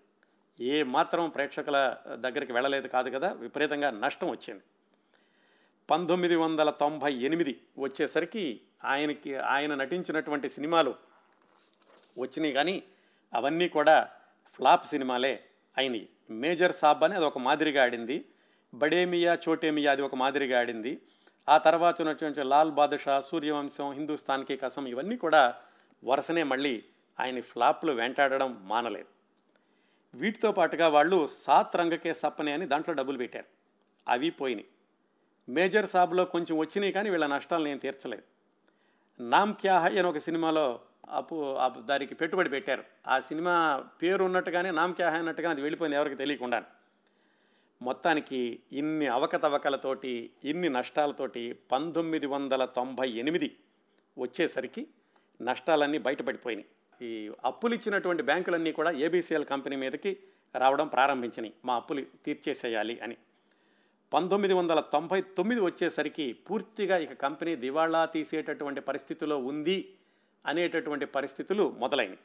ఏ మాత్రం ప్రేక్షకుల దగ్గరికి వెళ్ళలేదు కాదు కదా విపరీతంగా నష్టం వచ్చింది. పంతొమ్మిది వందల తొంభై ఎనిమిది వచ్చేసరికి ఆయనకి ఆయన నటించినటువంటి సినిమాలు వచ్చినాయి కానీ అవన్నీ కూడా ఫ్లాప్ సినిమాలే అయినాయి. మేజర్ సాబ్ అని అది ఒక మాదిరిగా ఆడింది. బడేమియా చోటేమియా అది ఒక మాదిరిగా ఆడింది. ఆ తర్వాత ఉన్నటువంటి లాల్ బాదుషా సూర్యవంశం హిందుస్థాన్కి కసం ఇవన్నీ కూడా వరుసనే మళ్ళీ ఆయన ఫ్లాప్లు వెంటాడడం మానలేదు. వీటితో పాటుగా వాళ్ళు సాత్ రంగకే సప్పనే అని దాంట్లో డబ్బులు పెట్టారు. అవి పోయినాయి. మేజర్ సాబ్లో కొంచెం వచ్చినాయి కానీ వీళ్ళ నష్టాలు నేను తీర్చలేదు. నామ్ క్యా హై అని ఒక సినిమాలో అప్పు దానికి పెట్టుబడి పెట్టారు. ఆ సినిమా పేరు ఉన్నట్టుగానే నామ్ క్యా హై అన్నట్టుగా అది వెళ్ళిపోయింది ఎవరికి తెలియకుండా మొత్తానికి ఇన్ని అవకతవకలతోటి ఇన్ని నష్టాలతోటి పంతొమ్మిది వందల తొంభై ఎనిమిది వచ్చేసరికి నష్టాలన్నీ బయటపడిపోయినాయి. ఈ అప్పులు ఇచ్చినటువంటి బ్యాంకులన్నీ కూడా ఏబీసీఎల్ కంపెనీ మీదకి రావడం ప్రారంభించినాయి. మా అప్పులు తీర్చేసేయాలి అని. పంతొమ్మిది వందల తొంభై తొమ్మిది వచ్చేసరికి పూర్తిగా ఇక కంపెనీ దివాళా తీసేటటువంటి పరిస్థితిలో ఉంది అనేటటువంటి పరిస్థితులు మొదలైనవి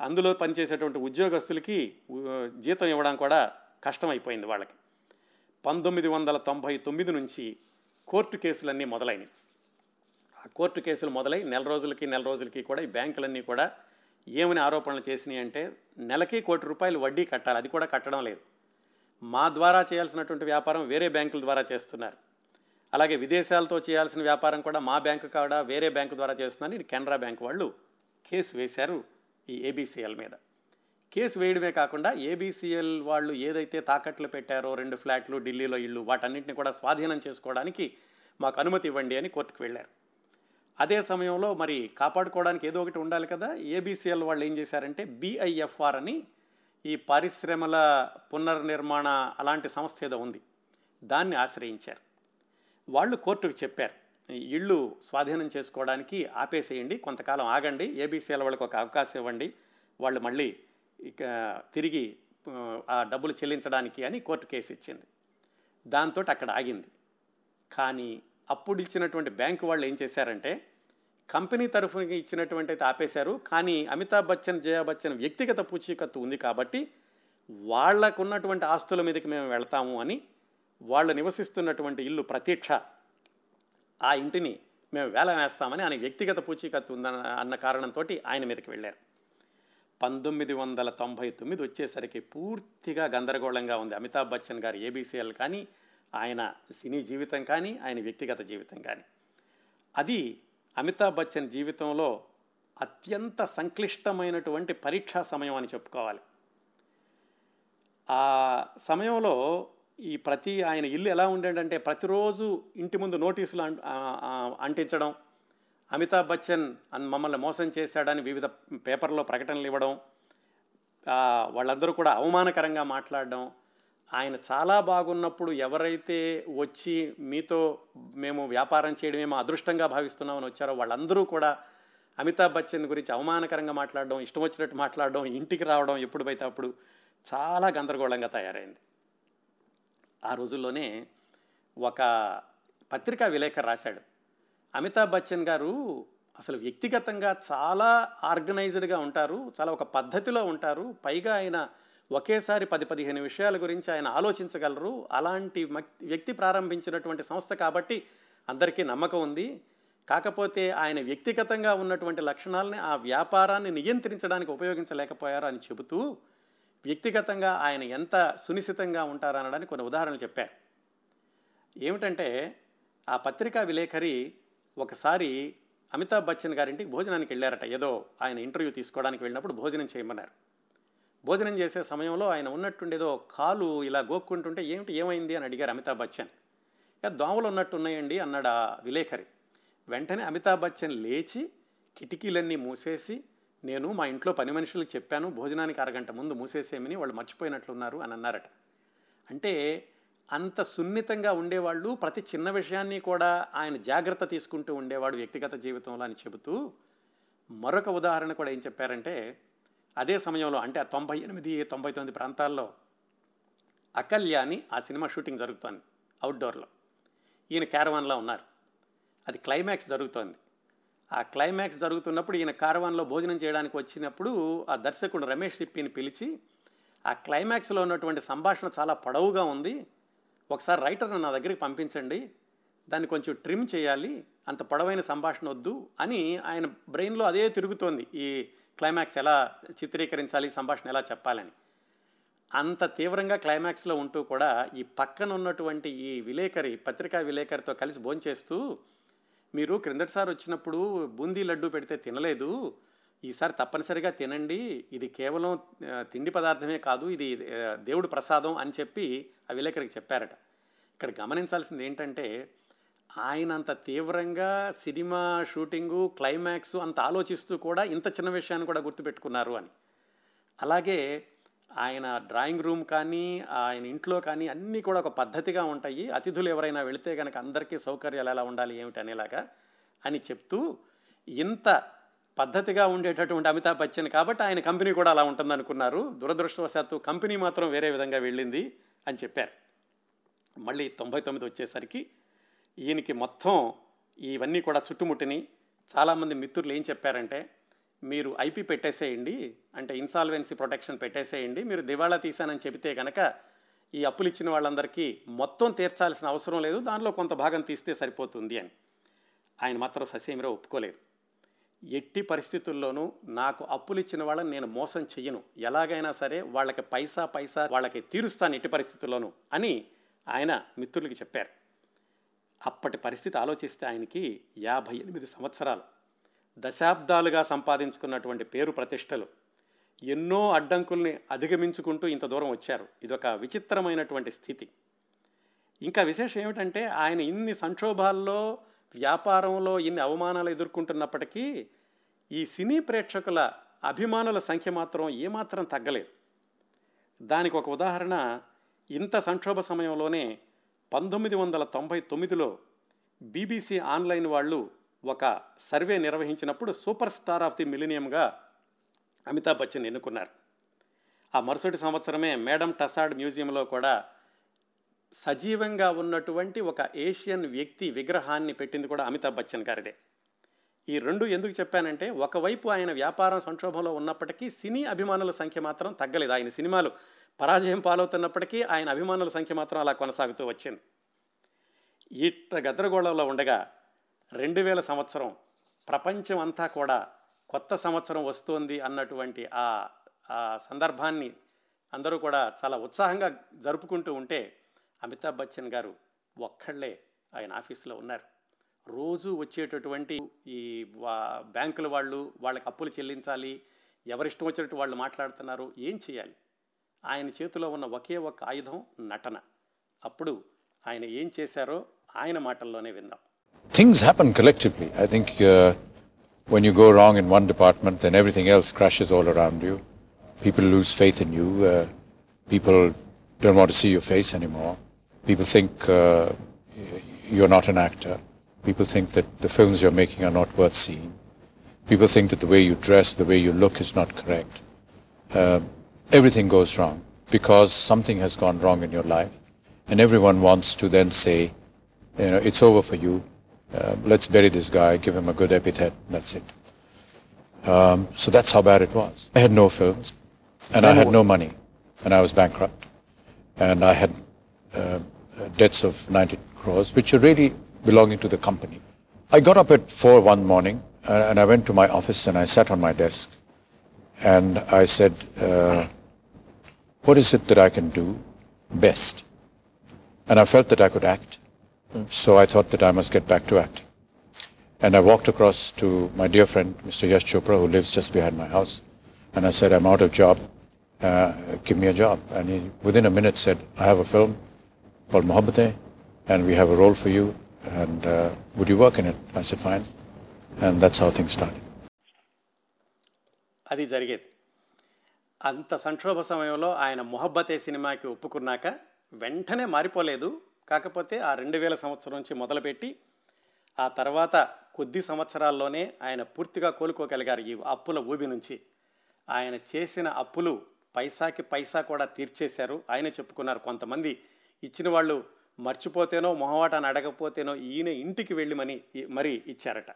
అందులో పనిచేసేటువంటి ఉద్యోగస్తులకి జీతం ఇవ్వడం కూడా కష్టమైపోయింది వాళ్ళకి. పంతొమ్మిది వందల తొంభై తొమ్మిది నుంచి కోర్టు కేసులన్నీ మొదలైనవి ఆ కోర్టు కేసులు మొదలై నెల రోజులకి నెల రోజులకి కూడా ఈ బ్యాంకులన్నీ కూడా ఏమని ఆరోపణలు చేసినాయి అంటే నెలకి కోటి రూపాయలు వడ్డీ కట్టాలి. అది కూడా కట్టడం లేదు. మా ద్వారా చేయాల్సినటువంటి వ్యాపారం వేరే బ్యాంకుల ద్వారా చేస్తున్నారు. అలాగే విదేశాలతో చేయాల్సిన వ్యాపారం కూడా మా బ్యాంకు కాడ వేరే బ్యాంకు ద్వారా చేస్తున్నారని కెనరా బ్యాంక్ వాళ్ళు కేసు వేశారు ఈ ఏబీసీఎల్ మీద. కేసు వేయడమే కాకుండా ఏబీసీఎల్ వాళ్ళు ఏదైతే తాకట్లు పెట్టారో రెండు ఫ్లాట్లు ఢిల్లీలో ఇళ్ళు వాటన్నింటిని కూడా స్వాధీనం చేసుకోవడానికి మాకు అనుమతి ఇవ్వండి అని కోర్టుకు వెళ్ళారు. అదే సమయంలో మరి కాపాడుకోవడానికి ఏదో ఒకటి ఉండాలి కదా? ఏబీసీఎల్ వాళ్ళు ఏం చేశారంటే బిఐఎఫ్ఆర్ అని ఈ పరిశ్రమల పునర్నిర్మాణ అలాంటి సంస్థ ఏదో ఉంది. దాన్ని ఆశ్రయించారు. వాళ్ళు కోర్టుకు చెప్పారు ఇళ్ళు స్వాధీనం చేసుకోవడానికి ఆపేసేయండి కొంతకాలం ఆగండి ఏబీసీఎల్ వాళ్ళకి ఒక అవకాశం ఇవ్వండి వాళ్ళు మళ్ళీ ఇక తిరిగి ఆ, డబ్బులు చెల్లించడానికి అని కోర్టు కేసు ఇచ్చింది. దాంతో అక్కడ ఆగింది. కానీ అప్పుడు ఇచ్చినటువంటి బ్యాంకు వాళ్ళు ఏం చేశారంటే కంపెనీ తరఫున ఇచ్చినటువంటి అయితే ఆపేశారు. కానీ అమితాబ్ బచ్చన్ జయా బచ్చన్ వ్యక్తిగత పూచీకత్తు ఉంది కాబట్టి వాళ్ళకు ఉన్నటువంటి ఆస్తుల మీదకి మేము వెళ్తాము అని వాళ్ళు నివసిస్తున్నటువంటి ఇల్లు ప్రతీక్ష ఆ ఇంటిని మేము వేల వేస్తామని ఆయన వ్యక్తిగత పూచీకత్తు ఉందన్న అన్న కారణంతో ఆయన మీదకి వెళ్ళారు. పంతొమ్మిది వందల తొంభై తొమ్మిది వచ్చేసరికి పూర్తిగా గందరగోళంగా ఉంది. అమితాబ్ బచ్చన్ గారి ఏబీసీఎల్ కానీ ఆయన సినీ జీవితం కానీ ఆయన వ్యక్తిగత జీవితం కానీ. అది అమితాబ్ బచ్చన్ జీవితంలో అత్యంత సంక్లిష్టమైనటువంటి పరీక్షా సమయం అని చెప్పుకోవాలి. ఆ సమయంలో ఈ ప్రతి ఆయన ఇల్లు ఎలా ఉండేటంటే ప్రతిరోజు ఇంటి ముందు నోటీసులు అంటించడం అమితాబ్ బచ్చన్ మమ్మల్ని మోసం చేశాడని వివిధ పేపర్లో ప్రకటనలు ఇవ్వడం వాళ్ళందరూ కూడా అవమానకరంగా మాట్లాడడం ఆయన చాలా బాగున్నప్పుడు ఎవరైతే వచ్చి మీతో మేము వ్యాపారం చేయడమే మా అదృష్టంగా భావిస్తున్నామని వచ్చారో వాళ్ళందరూ కూడా అమితాబ్ బచ్చన్ గురించి అవమానకరంగా మాట్లాడడం ఇష్టం వచ్చినట్టు మాట్లాడడం ఇంటికి రావడం ఎప్పుడు పైతే అప్పుడు చాలా గందరగోళంగా తయారైంది. ఆ రోజుల్లోనే ఒక పత్రికా విలేకరు రాశాడు. అమితాబ్ బచ్చన్ గారు అసలు వ్యక్తిగతంగా చాలా ఆర్గనైజ్డ్గా ఉంటారు చాలా ఒక పద్ధతిలో ఉంటారు. పైగా ఆయన ఒకేసారి పది పదిహేను విషయాల గురించి ఆయన ఆలోచించగలరు. అలాంటి వ్యక్తి ప్రారంభించినటువంటి సంస్థ కాబట్టి అందరికీ నమ్మకం ఉంది. కాకపోతే ఆయన వ్యక్తిగతంగా ఉన్నటువంటి లక్షణాలని ఆ వ్యాపారాన్ని నియంత్రించడానికి ఉపయోగించలేకపోయారు అని చెబుతూ వ్యక్తిగతంగా ఆయన ఎంత సునిశ్చితంగా ఉంటారనడానికి కొన్ని ఉదాహరణలు చెప్పారు. ఏమిటంటే ఆ పత్రికా విలేకరి ఒకసారి అమితాబ్ బచ్చన్ గారింటికి భోజనానికి వెళ్ళారట. ఏదో ఆయన ఇంటర్వ్యూ తీసుకోవడానికి వెళ్ళినప్పుడు భోజనం చేయమన్నారు. భోజనం చేసే సమయంలో ఆయన ఉన్నట్టుండేదో కాలు ఇలా గోక్కుంటుంటే ఏమిటి ఏమైంది? అని అడిగారు అమితాబ్ బచ్చన్. ఇక దోమలు ఉన్నట్టున్నాయండి అన్నాడు ఆ విలేకరి. వెంటనే అమితాబ్ బచ్చన్ లేచి కిటికీలన్నీ మూసేసి నేను మా ఇంట్లో పని మనుషులకు చెప్పాను భోజనానికి అరగంట ముందు మూసేసేమని వాళ్ళు మర్చిపోయినట్లున్నారు అని అన్నారట. అంటే అంత సున్నితంగా ఉండేవాళ్ళు ప్రతి చిన్న విషయాన్ని కూడా ఆయన జాగ్రత్త తీసుకుంటూ ఉండేవాడు వ్యక్తిగత జీవితంలో అని చెబుతూ మరొక ఉదాహరణ కూడా ఏం చెప్పారంటే అదే సమయంలో అంటే ఆ తొంభై ఎనిమిది తొంభై తొమ్మిది ప్రాంతాల్లో అకల్య అని ఆ సినిమా షూటింగ్ జరుగుతోంది అవుట్డోర్లో. ఈయన క్యారవాన్లో ఉన్నారు. అది క్లైమాక్స్ జరుగుతోంది. ఆ క్లైమాక్స్ జరుగుతున్నప్పుడు ఈయన కారవాన్లో భోజనం చేయడానికి వచ్చినప్పుడు ఆ దర్శకుడు రమేష్ సిప్పిని పిలిచి ఆ క్లైమాక్స్లో ఉన్నటువంటి సంభాషణ చాలా పొడవుగా ఉంది. ఒకసారి రైటర్ని నా దగ్గరికి పంపించండి దాన్ని కొంచెం ట్రిమ్ చేయాలి అంత పొడవైన సంభాషణ వద్దు అని ఆయన బ్రెయిన్లో అదే తిరుగుతోంది ఈ క్లైమాక్స్ ఎలా చిత్రీకరించాలి సంభాషణ ఎలా చెప్పాలని. అంత తీవ్రంగా క్లైమాక్స్లో ఉంటూ కూడా ఈ పక్కన ఉన్నటువంటి ఈ విలేకరి పత్రికా విలేకరితో కలిసి భోంచేస్తూ మీరు క్రిందటిసారి వచ్చినప్పుడు బూందీ లడ్డు పెడితే తినలేదు ఈసారి తప్పనిసరిగా తినండి. ఇది కేవలం తిండి పదార్థమే కాదు ఇది దేవుడు ప్రసాదం అని చెప్పి ఆ విలేకరికి చెప్పారట. ఇక్కడ గమనించాల్సింది ఏంటంటే ఆయన అంత తీవ్రంగా సినిమా షూటింగు క్లైమాక్స్ అంత ఆలోచిస్తూ కూడా ఇంత చిన్న విషయాన్ని కూడా గుర్తుపెట్టుకున్నారు అని. అలాగే ఆయన డ్రాయింగ్ రూమ్ కానీ ఆయన ఇంట్లో కానీ అన్నీ కూడా ఒక పద్ధతిగా ఉంటాయి. అతిథులు ఎవరైనా వెళితే కనుక అందరికీ సౌకర్యాలు ఎలా ఉండాలి ఏమిటి అనేలాగా అని చెప్తూ ఇంత పద్ధతిగా ఉండేటటువంటి అమితాబ్ బచ్చన్ కాబట్టి ఆయన కంపెనీ కూడా అలా ఉంటుందనుకున్నారు. దురదృష్టవశాత్తు కంపెనీ మాత్రం వేరే విధంగా వెళ్ళింది అని చెప్పారు. మళ్ళీ తొంభై తొమ్మిది వచ్చేసరికి ఈయనకి మొత్తం ఇవన్నీ కూడా చుట్టుముట్టిని చాలామంది మిత్రులు ఏం చెప్పారంటే మీరు ఐపీ పెట్టేసేయండి అంటే ఇన్సాల్వెన్సీ ప్రొటెక్షన్ పెట్టేసేయండి మీరు దివాళా తీశానని చెబితే కనుక ఈ అప్పులు ఇచ్చిన వాళ్ళందరికీ మొత్తం తీర్చాల్సిన అవసరం లేదు దానిలో కొంత భాగం తీస్తే సరిపోతుంది అని. ఆయన మాత్రం ససేమిరా ఒప్పుకోలేదు. ఎట్టి పరిస్థితుల్లోనూ నాకు అప్పులు ఇచ్చిన వాళ్ళని నేను మోసం చెయ్యను. ఎలాగైనా సరే వాళ్ళకి పైసా పైసా వాళ్ళకి తీరుస్తాను ఎట్టి పరిస్థితుల్లోనూ అని ఆయన మిత్రులకి చెప్పారు. అప్పటి పరిస్థితి ఆలోచిస్తే ఆయనకి యాభై ఎనిమిది సంవత్సరాలు. దశాబ్దాలుగా సంపాదించుకున్నటువంటి పేరు ప్రతిష్టలు. ఎన్నో అడ్డంకుల్ని అధిగమించుకుంటూ ఇంత దూరం వచ్చారు. ఇదొక విచిత్రమైనటువంటి స్థితి. ఇంకా విశేషం ఏమిటంటే ఆయన ఇన్ని సంక్షోభాల్లో వ్యాపారంలో ఇన్ని అవమానాలు ఎదుర్కొంటున్నప్పటికీ ఈ సినీ ప్రేక్షకుల అభిమానుల సంఖ్య మాత్రం ఏమాత్రం తగ్గలేదు. దానికి ఒక ఉదాహరణ ఇంత సంక్షోభ సమయంలోనే పంతొమ్మిది వందల తొంభై తొమ్మిదిలో బీబీసీ ఆన్లైన్ వాళ్ళు ఒక సర్వే నిర్వహించినప్పుడు సూపర్ స్టార్ ఆఫ్ ది మిలినియంగా అమితాబ్ బచ్చన్ ఎన్నుకున్నారు. ఆ మరుసటి సంవత్సరమే మేడం టసాడ్ మ్యూజియంలో కూడా సజీవంగా ఉన్నటువంటి ఒక ఏషియన్ వ్యక్తి విగ్రహాన్ని పెట్టింది కూడా అమితాబ్ బచ్చన్ గారిదే. ఈ రెండు ఎందుకు చెప్పానంటే ఒకవైపు ఆయన వ్యాపారం సంక్షోభంలో ఉన్నప్పటికీ సినీ అభిమానుల సంఖ్య మాత్రం తగ్గలేదు. ఆయన సినిమాలు పరాజయం పాలవుతున్నప్పటికీ ఆయన అభిమానుల సంఖ్య మాత్రం అలా కొనసాగుతూ వచ్చింది. ఇట్ట గదరగోళంలో ఉండగా రెండు వేల సంవత్సరం ప్రపంచం అంతా కూడా కొత్త సంవత్సరం వస్తోంది అన్నటువంటి ఆ ఆ సందర్భాన్ని అందరూ కూడా చాలా ఉత్సాహంగా జరుపుకుంటూ ఉంటే అమితాబ్ బచ్చన్ గారు ఒక్కళ్ళే ఆయన ఆఫీసులో ఉన్నారు. రోజు వచ్చేటటువంటి ఈ బ్యాంకుల వాళ్ళు వాళ్ళకి అప్పులు చెల్లించాలి ఎవరిష్టం వచ్చినట్టు వాళ్ళు మాట్లాడుతున్నారు ఏం చేయాలి? ఆయన చేతిలో ఉన్న ఒకే ఒక ఆయుధం నటన. అప్పుడు ఆయన ఏం చేశారో ఆయన మాటల్లోనే విందాం. Things happen collectively I think one you go wrong in one department then everything else crashes all around you people lose faith in you people don't want see you face any more People think uh, you're not an actor. People think that the films you're making are not worth seeing. People think that the way you dress, the way you look is not correct. Uh, everything goes wrong because something has gone wrong in your life. And everyone wants to then say, you know, it's over for you. Uh, let's bury this guy, give him a good epithet, that's it. Um, so that's how bad it was. I had no films, and I had no money, and I was bankrupt, and I had uh, debts of 90 crores, which are really belonging to the company. I got up at 4 one morning, uh, and I went to my office, and I sat on my desk, and I said, uh, what is it that I can do best? And I felt that I could act. So I thought that I must get back to acting. And I walked across to my dear friend, Mr. Yash Chopra, who lives just behind my house. And I said, I'm out of job. Uh, give me a job. And he, within a minute, said, I have a film called Mohabbatein, and we have a role for you. And uh, would you work in it? I said, fine. And that's how things started. అది జరిగేది అంత సంక్షోభ సమయంలో ఆయన మొహబ్బతే సినిమాకి ఒప్పుకున్నాక వెంటనే మారిపోలేదు కాకపోతే ఆ రెండు వేల సంవత్సరం నుంచి మొదలుపెట్టి ఆ తర్వాత కొద్ది సంవత్సరాల్లోనే ఆయన పూర్తిగా కోలుకోగలిగారు ఈ అప్పుల ఊబి నుంచి ఆయన చేసిన అప్పులు పైసాకి పైసా కూడా తీర్చేశారు ఆయన చెప్పుకున్నారు కొంతమంది ఇచ్చిన వాళ్ళు మర్చిపోతేనో మొహవాటాన్ని అడగకపోతేనో ఈయన ఇంటికి వెళ్ళి మని మరీ ఇచ్చారట.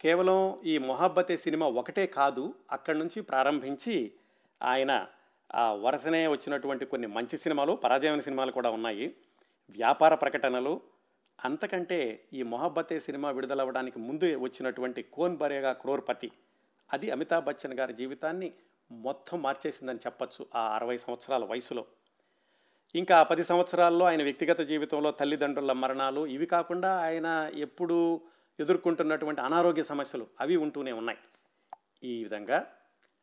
కేవలం ఈ మొహబ్బతే సినిమా ఒకటే కాదు అక్కడి నుంచి ప్రారంభించి ఆయన ఆ వరుసనే వచ్చినటువంటి కొన్ని మంచి సినిమాలు పరాజయమైన సినిమాలు కూడా ఉన్నాయి. వ్యాపార ప్రకటనలు అంతకంటే ఈ మొహబ్బతే సినిమా విడుదలవ్వడానికి ముందు వచ్చినటువంటి కోన్ బరేగా క్రోర్పతి అది అమితాబ్ బచ్చన్ గారి జీవితాన్ని మొత్తం మార్చేసిందని చెప్పచ్చు ఆ అరవై సంవత్సరాల వయసులో. ఇంకా పది సంవత్సరాల్లో ఆయన వ్యక్తిగత జీవితంలో తల్లిదండ్రుల మరణాలు ఇవి కాకుండా ఆయన ఎప్పుడూ ఎదుర్కొంటున్నటువంటి అనారోగ్య సమస్యలు అవి ఉంటూనే ఉన్నాయి. ఈ విధంగా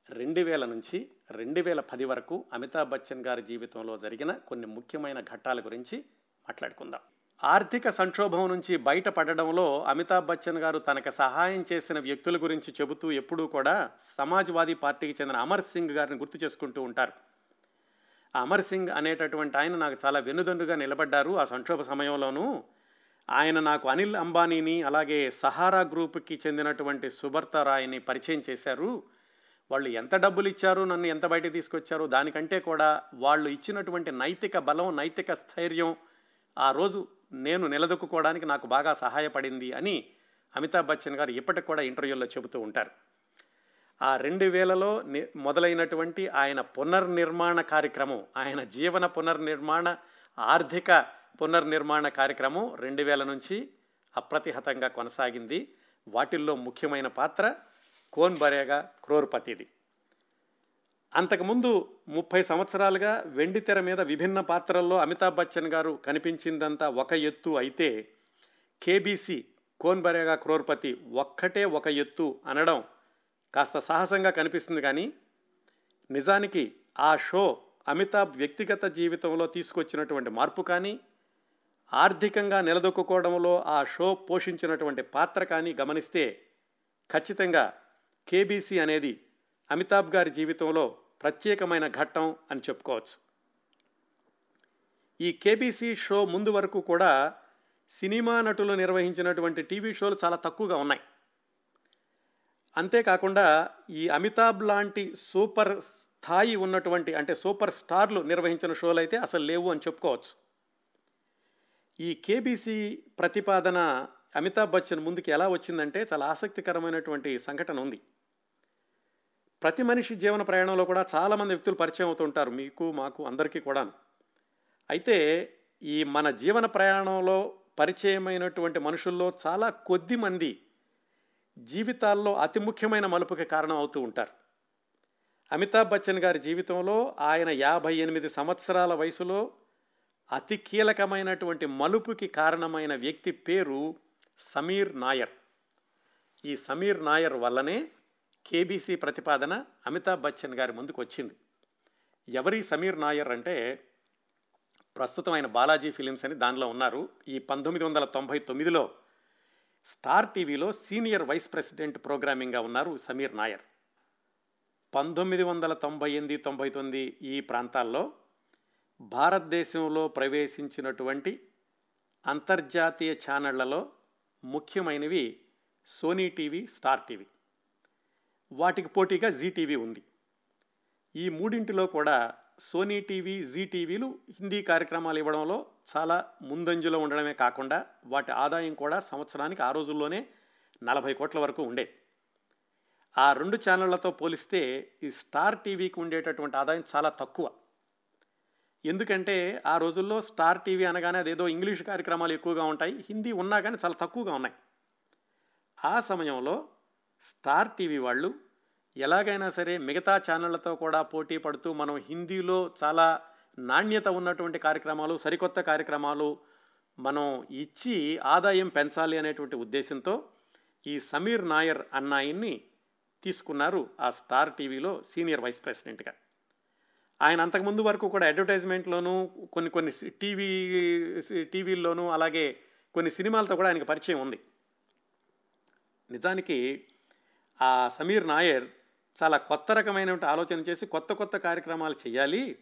రెండు వేల నుంచి రెండు వేల పది వరకు అమితాబ్ బచ్చన్ గారి జీవితంలో జరిగిన కొన్ని ముఖ్యమైన ఘట్టాల గురించి మాట్లాడుకుందాం. ఆర్థిక సంక్షోభం నుంచి బయటపడడంలో అమితాబ్ బచ్చన్ గారు తనకు సహాయం చేసిన వ్యక్తుల గురించి చెబుతూ ఎప్పుడూ కూడా సమాజ్వాదీ పార్టీకి చెందిన అమర్ సింగ్ గారిని గుర్తు చేసుకుంటూ ఉంటారు. అమర్ సింగ్ అనేటటువంటి ఆయన నాకు చాలా వెన్నుదన్నుగా నిలబడ్డారు ఆ సంక్షోభ సమయంలోనూ. ఆయన నాకు అనిల్ అంబానీని అలాగే సహారా గ్రూప్కి చెందినటువంటి సుబర్త రాయ్ని పరిచయం చేశారు. వాళ్ళు ఎంత డబ్బులు ఇచ్చారు నన్ను ఎంత బయట తీసుకొచ్చారు దానికంటే కూడా వాళ్ళు ఇచ్చినటువంటి నైతిక బలం నైతిక స్థైర్యం ఆ రోజు నేను నిలదొక్కుకోవడానికి నాకు బాగా సహాయపడింది అని అమితాబ్ బచ్చన్ గారు ఇప్పటికి కూడా ఇంటర్వ్యూల్లో చెబుతూ ఉంటారు. ఆ రెండు వేలలో ని మొదలైనటువంటి ఆయన పునర్నిర్మాణ కార్యక్రమం ఆయన జీవన పునర్నిర్మాణ ఆర్థిక పునర్నిర్మాణ కార్యక్రమం రెండు వేల నుంచి అప్రతిహతంగా కొనసాగింది. వాటిల్లో ముఖ్యమైన పాత్ర కోన్ బరేగా క్రోర్పతిది. అంతకుముందు ముప్పై సంవత్సరాలుగా వెండి తెర మీద విభిన్న పాత్రల్లో అమితాబ్ బచ్చన్ గారు కనిపించిందంతా ఒక ఎత్తు అయితే కేబీసీ కోన్ బరేగా క్రోర్పతి ఒక్కటే ఒక ఎత్తు అనడం కాస్త సాహసంగా కనిపిస్తుంది కానీ నిజానికి ఆ షో అమితాబ్ వ్యక్తిగత జీవితంలో తీసుకొచ్చినటువంటి మార్పు కానీ ఆర్థికంగా నిలదొక్కుకోవడంలో ఆ షో పోషించినటువంటి పాత్ర కానీ గమనిస్తే ఖచ్చితంగా కేబీసీ అనేది అమితాబ్ గారి జీవితంలో ప్రత్యేకమైన ఘట్టం అని చెప్పుకోవచ్చు. ఈ కేబీసీ షో ముందు వరకు కూడా సినిమా నటులు నిర్వహించినటువంటి టీవీ షోలు చాలా తక్కువగా ఉన్నాయి. అంతేకాకుండా ఈ అమితాబ్ లాంటి సూపర్ స్థాయి ఉన్నటువంటి అంటే సూపర్ స్టార్లు నిర్వహించిన షోలు అయితే అసలు లేవు అని చెప్పుకోవచ్చు. ఈ కేబీసీ ప్రతిపాదన అమితాబ్ బచ్చన్ ముందుకు ఎలా వచ్చిందంటే చాలా ఆసక్తికరమైనటువంటి సంఘటన ఉంది. ప్రతి మనిషి జీవన ప్రయాణంలో కూడా చాలామంది వ్యక్తులు పరిచయం అవుతుంటారు మీకు మాకు అందరికీ కూడా అయితే ఈ మన జీవన ప్రయాణంలో పరిచయమైనటువంటి మనుషుల్లో చాలా కొద్ది మంది జీవితాల్లో అతి ముఖ్యమైన మలుపుకి కారణం అవుతూ ఉంటారు. అమితాబ్ బచ్చన్ గారి జీవితంలో ఆయన యాభై ఎనిమిది సంవత్సరాల వయసులో అతి కీలకమైనటువంటి మలుపుకి కారణమైన వ్యక్తి పేరు సమీర్ నాయర్. ఈ సమీర్ నాయర్ వల్లనే కేబీసీ ప్రతిపాదన అమితాబ్ బచ్చన్ గారి ముందుకు వచ్చింది. ఎవరి సమీర్ నాయర్ అంటే ప్రస్తుతం ఆయన బాలాజీ ఫిలిమ్స్ అని దానిలో ఉన్నారు. ఈ పంతొమ్మిది వందల తొంభై తొమ్మిదిలో స్టార్ టీవీలో సీనియర్ వైస్ ప్రెసిడెంట్ ప్రోగ్రామింగ్గా ఉన్నారు సమీర్ నాయర్. పంతొమ్మిది వందల తొంభై ఎనిమిది తొంభై తొమ్మిది ఈ ప్రాంతాల్లో భారతదేశంలో ప్రవేశించినటువంటి అంతర్జాతీయ ఛానళ్ళలో ముఖ్యమైనవి సోనీ టీవీ స్టార్ టీవీ. వాటికి పోటీగా జీ టీవీ ఉంది. ఈ మూడింటిలో కూడా సోనీ టీవీ జీ టీవీలు హిందీ కార్యక్రమాలు ఇవ్వడంలో చాలా ముందంజలో ఉండడమే కాకుండా వాటి ఆదాయం కూడా సంవత్సరానికి ఆ రోజుల్లోనే నలభై కోట్ల వరకు ఉండేది. ఆ రెండు ఛానళ్ళతో పోలిస్తే ఈ స్టార్ టీవీకి ఉండేటటువంటి ఆదాయం చాలా తక్కువ. ఎందుకంటే ఆ రోజుల్లో స్టార్ టీవీ అనగానే అదేదో ఇంగ్లీష్ కార్యక్రమాలు ఎక్కువగా ఉంటాయి హిందీ ఉన్నా కానీ చాలా తక్కువగా ఉన్నాయి. ఆ సమయంలో స్టార్ టీవీ వాళ్ళు ఎలాగైనా సరే మిగతా ఛానళ్ళతో కూడా పోటీ పడుతూ మనం హిందీలో చాలా నాణ్యత ఉన్నటువంటి కార్యక్రమాలు సరికొత్త కార్యక్రమాలు మనం ఇచ్చి ఆదాయం పెంచాలి అనేటువంటి ఉద్దేశంతో ఈ సమీర్ నాయర్ అన్నాయిని తీసుకున్నారు ఆ స్టార్ టీవీలో సీనియర్ వైస్ ప్రెసిడెంట్గా. ఆయన అంతకుముందు వరకు కూడా అడ్వర్టైజ్మెంట్లోనూ కొన్ని కొన్ని టీవీ టీవీల్లోనూ అలాగే కొన్ని సినిమాలతో కూడా ఆయనకు పరిచయం ఉంది. నిజానికి ఆ సమీర్ నాయర్ చాలా కొత్త రకమైన ఆలోచన చేసి కొత్త కొత్త కార్యక్రమాలు చేయాలి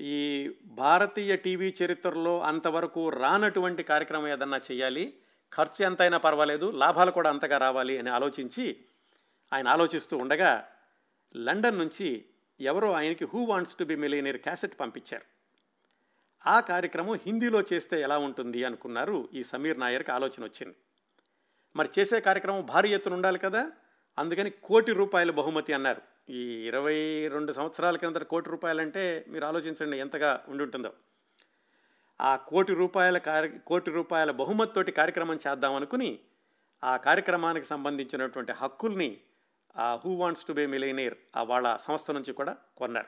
ఈ భారతీయ టీవీ చరిత్రలో అంతవరకు రానటువంటి కార్యక్రమం ఏదన్నా చేయాలి ఖర్చు ఎంతైనా పర్వాలేదు లాభాలు కూడా అంతగా రావాలి అని ఆలోచించి ఆయన ఆలోచిస్తూ ఉండగా లండన్ నుంచి ఎవరో ఆయనకి who wants to be millionaire cassette పంపించారు. ఆ కార్యక్రమం హిందీలో చేస్తే ఎలా ఉంటుంది అనుకున్నారు ఈ సమీర్ నాయర్కి ఆలోచన వచ్చింది. మరి చేసే కార్యక్రమం భారీ ఎత్తున ఉండాలి కదా? అందుకని కోటి రూపాయల బహుమతి అన్నారు. ఈ ఇరవై రెండు సంవత్సరాల కింద కోటి రూపాయలంటే మీరు ఆలోచించండి ఎంతగా ఉండుంటుందో ఆ కోటి రూపాయల కార్య కోటి రూపాయల బహుమతితోటి కార్యక్రమం చేద్దామనుకుని ఆ కార్యక్రమానికి సంబంధించినటువంటి హక్కుల్ని ఆ who wants to be millionaire ఆ వాళ్ళ సంస్థ నుంచి కూడా కొన్నారు.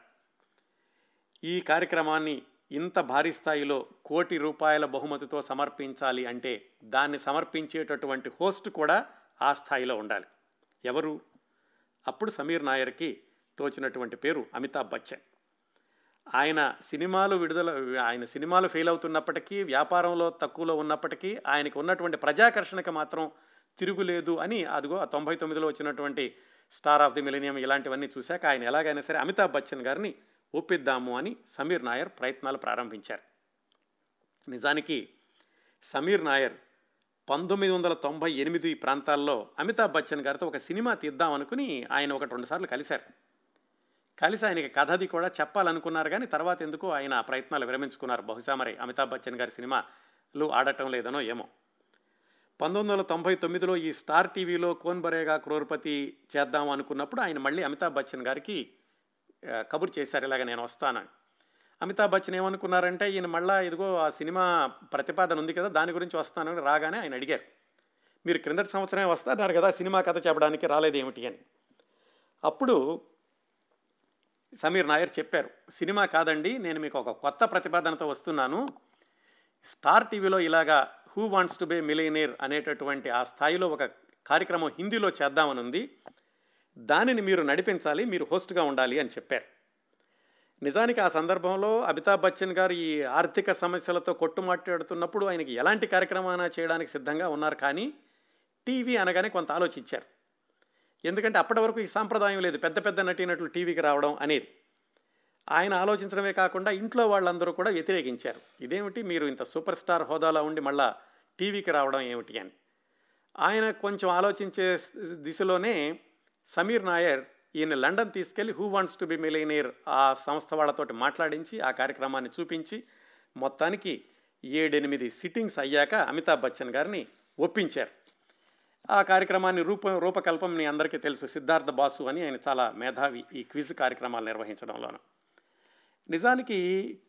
ఈ కార్యక్రమాన్ని ఇంత భారీ స్థాయిలో కోటి రూపాయల బహుమతితో సమర్పించాలి అంటే దాన్ని సమర్పించేటటువంటి హోస్ట్ కూడా ఆ స్థాయిలో ఉండాలి. ఎవరు? అప్పుడు సమీర్ నాయర్కి తోచినటువంటి పేరు అమితాబ్ బచ్చన్. ఆయన సినిమాలు విడుదల ఆయన సినిమాలు ఫెయిల్ అవుతున్నప్పటికీ వ్యాపారంలో తక్కువలో ఉన్నప్పటికీ ఆయనకు ఉన్నటువంటి ప్రజాకర్షణకు మాత్రం తిరుగులేదు అని అదిగో ఆ తొంభై తొమ్మిదిలో వచ్చినటువంటి స్టార్ ఆఫ్ ది మిలీనియం ఇలాంటివన్నీ చూశాక ఆయన ఎలాగైనా సరే అమితాబ్ బచ్చన్ గారిని ఒప్పిద్దాము అని సమీర్ నాయర్ ప్రయత్నాలు ప్రారంభించారు. నిజానికి సమీర్ నాయర్ పంతొమ్మిది వందల తొంభై ఎనిమిది ప్రాంతాల్లో అమితాబ్ బచ్చన్ గారితో ఒక సినిమా తీద్దాం అనుకుని ఆయన ఒకటి రెండు సార్లు కలిశారు. కలిసి ఆయనకి కథది కూడా చెప్పాలనుకున్నారు కానీ తర్వాత ఎందుకు ఆయన ప్రయత్నాలు విరమించుకున్నారు? బహుశా మరి అమితాబ్ బచ్చన్ గారి సినిమాలు ఆడటం లేదనో ఏమో. పంతొమ్మిది వందల తొంభై తొమ్మిదిలో ఈ స్టార్ టీవీలో కోన్ బరేగా క్రోర్పతి చేద్దాం అనుకున్నప్పుడు ఆయన మళ్ళీ అమితాబ్ బచ్చన్ గారికి కబుర్ చేశారు ఇలాగ నేను వస్తానని. అమితాబ్ బచ్చన్ ఏమనుకున్నారంటే ఈయన మళ్ళా ఇదిగో ఆ సినిమా ప్రతిపాదన ఉంది కదా దాని గురించి వస్తానని రాగానే ఆయన అడిగారు. మీరు క్రిందటి సంవత్సరమే వస్తున్నారు కదా సినిమా కథ చెప్పడానికి రాలేదు ఏమిటి అని. అప్పుడు సమీర్ నాయర్ చెప్పారు సినిమా కాదండి నేను మీకు ఒక కొత్త ప్రతిపాదనతో వస్తున్నాను. స్టార్ టీవీలో ఇలాగా who wants to be millionaire అనేటటువంటి ఆ స్థాయిలో ఒక కార్యక్రమం హిందీలో చేద్దామని ఉంది దానిని మీరు నడిపించాలి మీరు హోస్ట్గా ఉండాలి అని చెప్పారు. నిజానికి ఆ సందర్భంలో అమితాబ్ బచ్చన్ గారు ఈ ఆర్థిక సమస్యలతో కొట్టుమాట్లాడుతున్నప్పుడు ఆయనకి ఎలాంటి కార్యక్రమాన చేయడానికి సిద్ధంగా ఉన్నారు కానీ టీవీ అనగానే కొంత ఆలోచించారు. ఎందుకంటే అప్పటి వరకు ఈ సాంప్రదాయం లేదు. పెద్ద పెద్ద నటీనటులు టీవీకి రావడం అనేది. ఆయన ఆలోచించడమే కాకుండా ఇంట్లో వాళ్ళందరూ కూడా వ్యతిరేకించారు. ఇదేమిటి? మీరు ఇంత సూపర్ స్టార్ హోదాలో ఉండి మళ్ళా టీవీకి రావడం ఏమిటి అని. ఆయన కొంచెం ఆలోచించే దిశలోనే సమీర్ నాయర్ ఈయన లండన్ తీసుకెళ్ళి who wants to be millionaire ఆ సంస్థ వాళ్ళతోటి మాట్లాడించి ఆ కార్యక్రమాన్ని చూపించి మొత్తానికి ఏడెనిమిది సిట్టింగ్స్ అయ్యాక అమితాబ్ బచ్చన్ గారిని ఒప్పించారు. ఆ కార్యక్రమాన్ని రూప రూపకల్పం మీ అందరికీ తెలుసు. సిద్ధార్థ బాసు అని ఆయన చాలా మేధావి ఈ క్విజ్ కార్యక్రమాలు నిర్వహించడంలోనూ. నిజానికి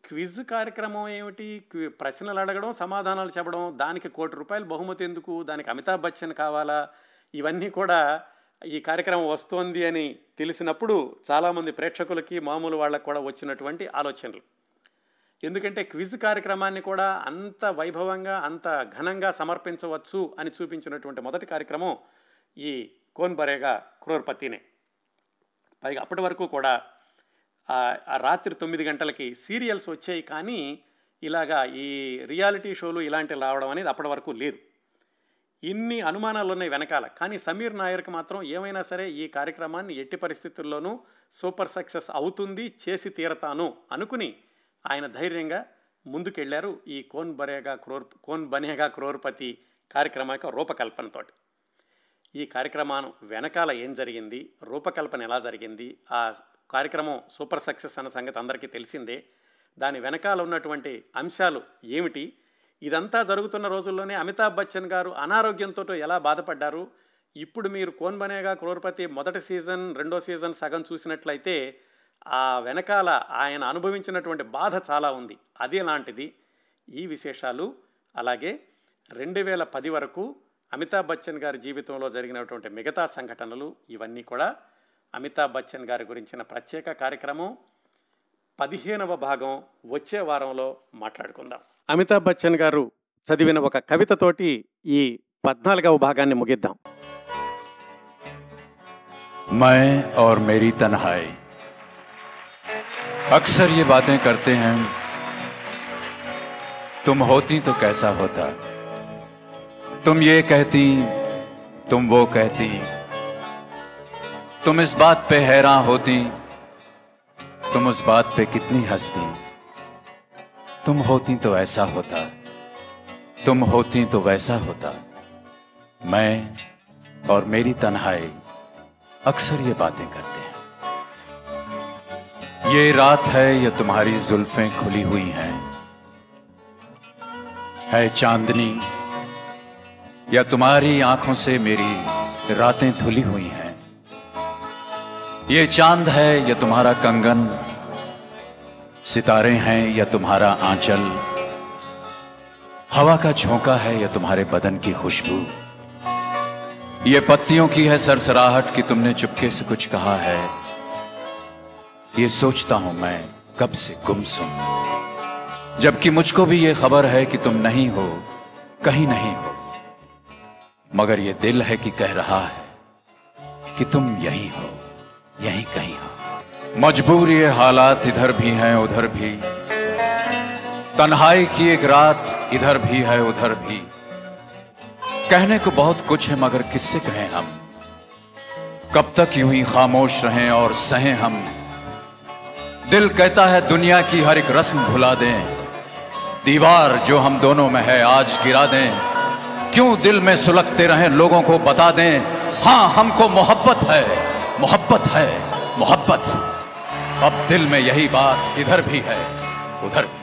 క్విజ్ కార్యక్రమం ఏమిటి? ప్రశ్నలు అడగడం సమాధానాలు చెప్పడం దానికి కోటి రూపాయలు బహుమతి ఎందుకు? దానికి అమితాబ్ బచ్చన్ కావాలా? ఇవన్నీ కూడా ఈ కార్యక్రమం వస్తోంది అని తెలిసినప్పుడు చాలామంది ప్రేక్షకులకి మామూలు వాళ్ళకు కూడా వచ్చినటువంటి ఆలోచనలు. ఎందుకంటే క్విజ్ కార్యక్రమాన్ని కూడా అంత వైభవంగా అంత ఘనంగా సమర్పించవచ్చు అని చూపించినటువంటి మొదటి కార్యక్రమం ఈ కోన్ బరేగా క్రోర్పతినే. పైగా అప్పటి వరకు కూడా ఆ ఆ రాత్రి తొమ్మిది గంటలకి సీరియల్స్ వచ్చాయి కానీ ఇలాగా ఈ రియాలిటీ షోలు ఇలాంటివి రావడం అనేది అప్పటి వరకు లేదు. ఇన్ని అనుమానాలు ఉన్నాయి వెనకాల. కానీ సమీర్ నాయర్కి మాత్రం ఏమైనా సరే ఈ కార్యక్రమాన్ని ఎట్టి పరిస్థితుల్లోనూ సూపర్ సక్సెస్ అవుతుంది చేసి తీరతాను అనుకుని ఆయన ధైర్యంగా ముందుకెళ్ళారు ఈ కోన్ బరేగా క్రోర్ కోన్ బనేగా క్రోర్పతి కార్యక్రమ యొక్క రూపకల్పనతోటి. ఈ కార్యక్రమం వెనకాల ఏం జరిగింది రూపకల్పన ఎలా జరిగింది ఆ కార్యక్రమం సూపర్ సక్సెస్ అన్న సంగతి అందరికీ తెలిసిందే. దాని వెనకాల ఉన్నటువంటి అంశాలు ఏమిటి ఇదంతా జరుగుతున్న రోజుల్లోనే అమితాబ్ బచ్చన్ గారు అనారోగ్యంతో ఎలా బాధపడ్డారు? ఇప్పుడు మీరు కోన్ బనేగా క్రోర్పతి మొదటి సీజన్ రెండో సీజన్ సగం చూసినట్లయితే ఆ వెనకాల ఆయన అనుభవించినటువంటి బాధ చాలా ఉంది. అది లాంటిది. ఈ విశేషాలు అలాగే రెండు వేల పది వరకు అమితాబ్ బచ్చన్ గారి జీవితంలో జరిగినటువంటి మిగతా సంఘటనలు ఇవన్నీ కూడా అమితాబ్ బచ్చన్ గారి గురించిన ప్రత్యేక కార్యక్రమం. పదిహేనవ భాగం వచ్చే వారంలో మాట్లాడుకుందాం అమితాబ్ బచ్చన్ గారు చదివిన ఒక కవితతోటి ఈ పద్నాలుగవ భాగాన్ని ముగిద్దాం मैं और मेरी तन्हाई अक्सर ये बातें करते हैं तुम होती तो कैसा होता तुम ये कहती तुम वो कहती तुम इस बात पे हैरान होती तुम उस बात पे कितनी हंसती? तुम होती तो ऐसा होता। तुम होती तो वैसा होता। मैं और मेरी तन्हाई अक्सर ये बातें करते हैं। ये रात है, या तुम्हारी जुल्फें खुली हुई हैं। है चांदनी, या तुम्हारी आँखों से मेरी रातें धुली हुई हैं। ये चाँद है, या तुम्हारा कंगन। सितारे हैं, या तुम्हारा आंचल। हवा का झोंका है, या तुम्हारे बदन की खुशबू। ये पत्तियों की है सरसराहट कि तुमने चुपके से कुछ कहा है। ये सोचता हूँ मैं, कब से गुमसुम जबकि मुझको भी ये खबर है कि तुम नहीं हो, कहीं नहीं हो। मगर ये दिल है कि कह रहा है कि तुम यहीं हो। यहीं कहीं हो। मजबूर ये हालात इधर भी हैं, उधर भी। तन्हाई की एक रात इधर भी है, उधर भी। कहने को बहुत कुछ है, मगर किससे कहें हम? कब तक यूँ ही खामोश रहें और सहें हम? दिल कहता है, दुनिया की हर एक रस्म भुला दें। दीवार जो हम दोनों में है, आज गिरा दें। क्यों दिल में सुलगते रहें, लोगों को बता दें हाँ हमको मोहब्बत है। मोहब्बत है मोहब्बत। अब दिल में यही बात इधर भी है उधर भी।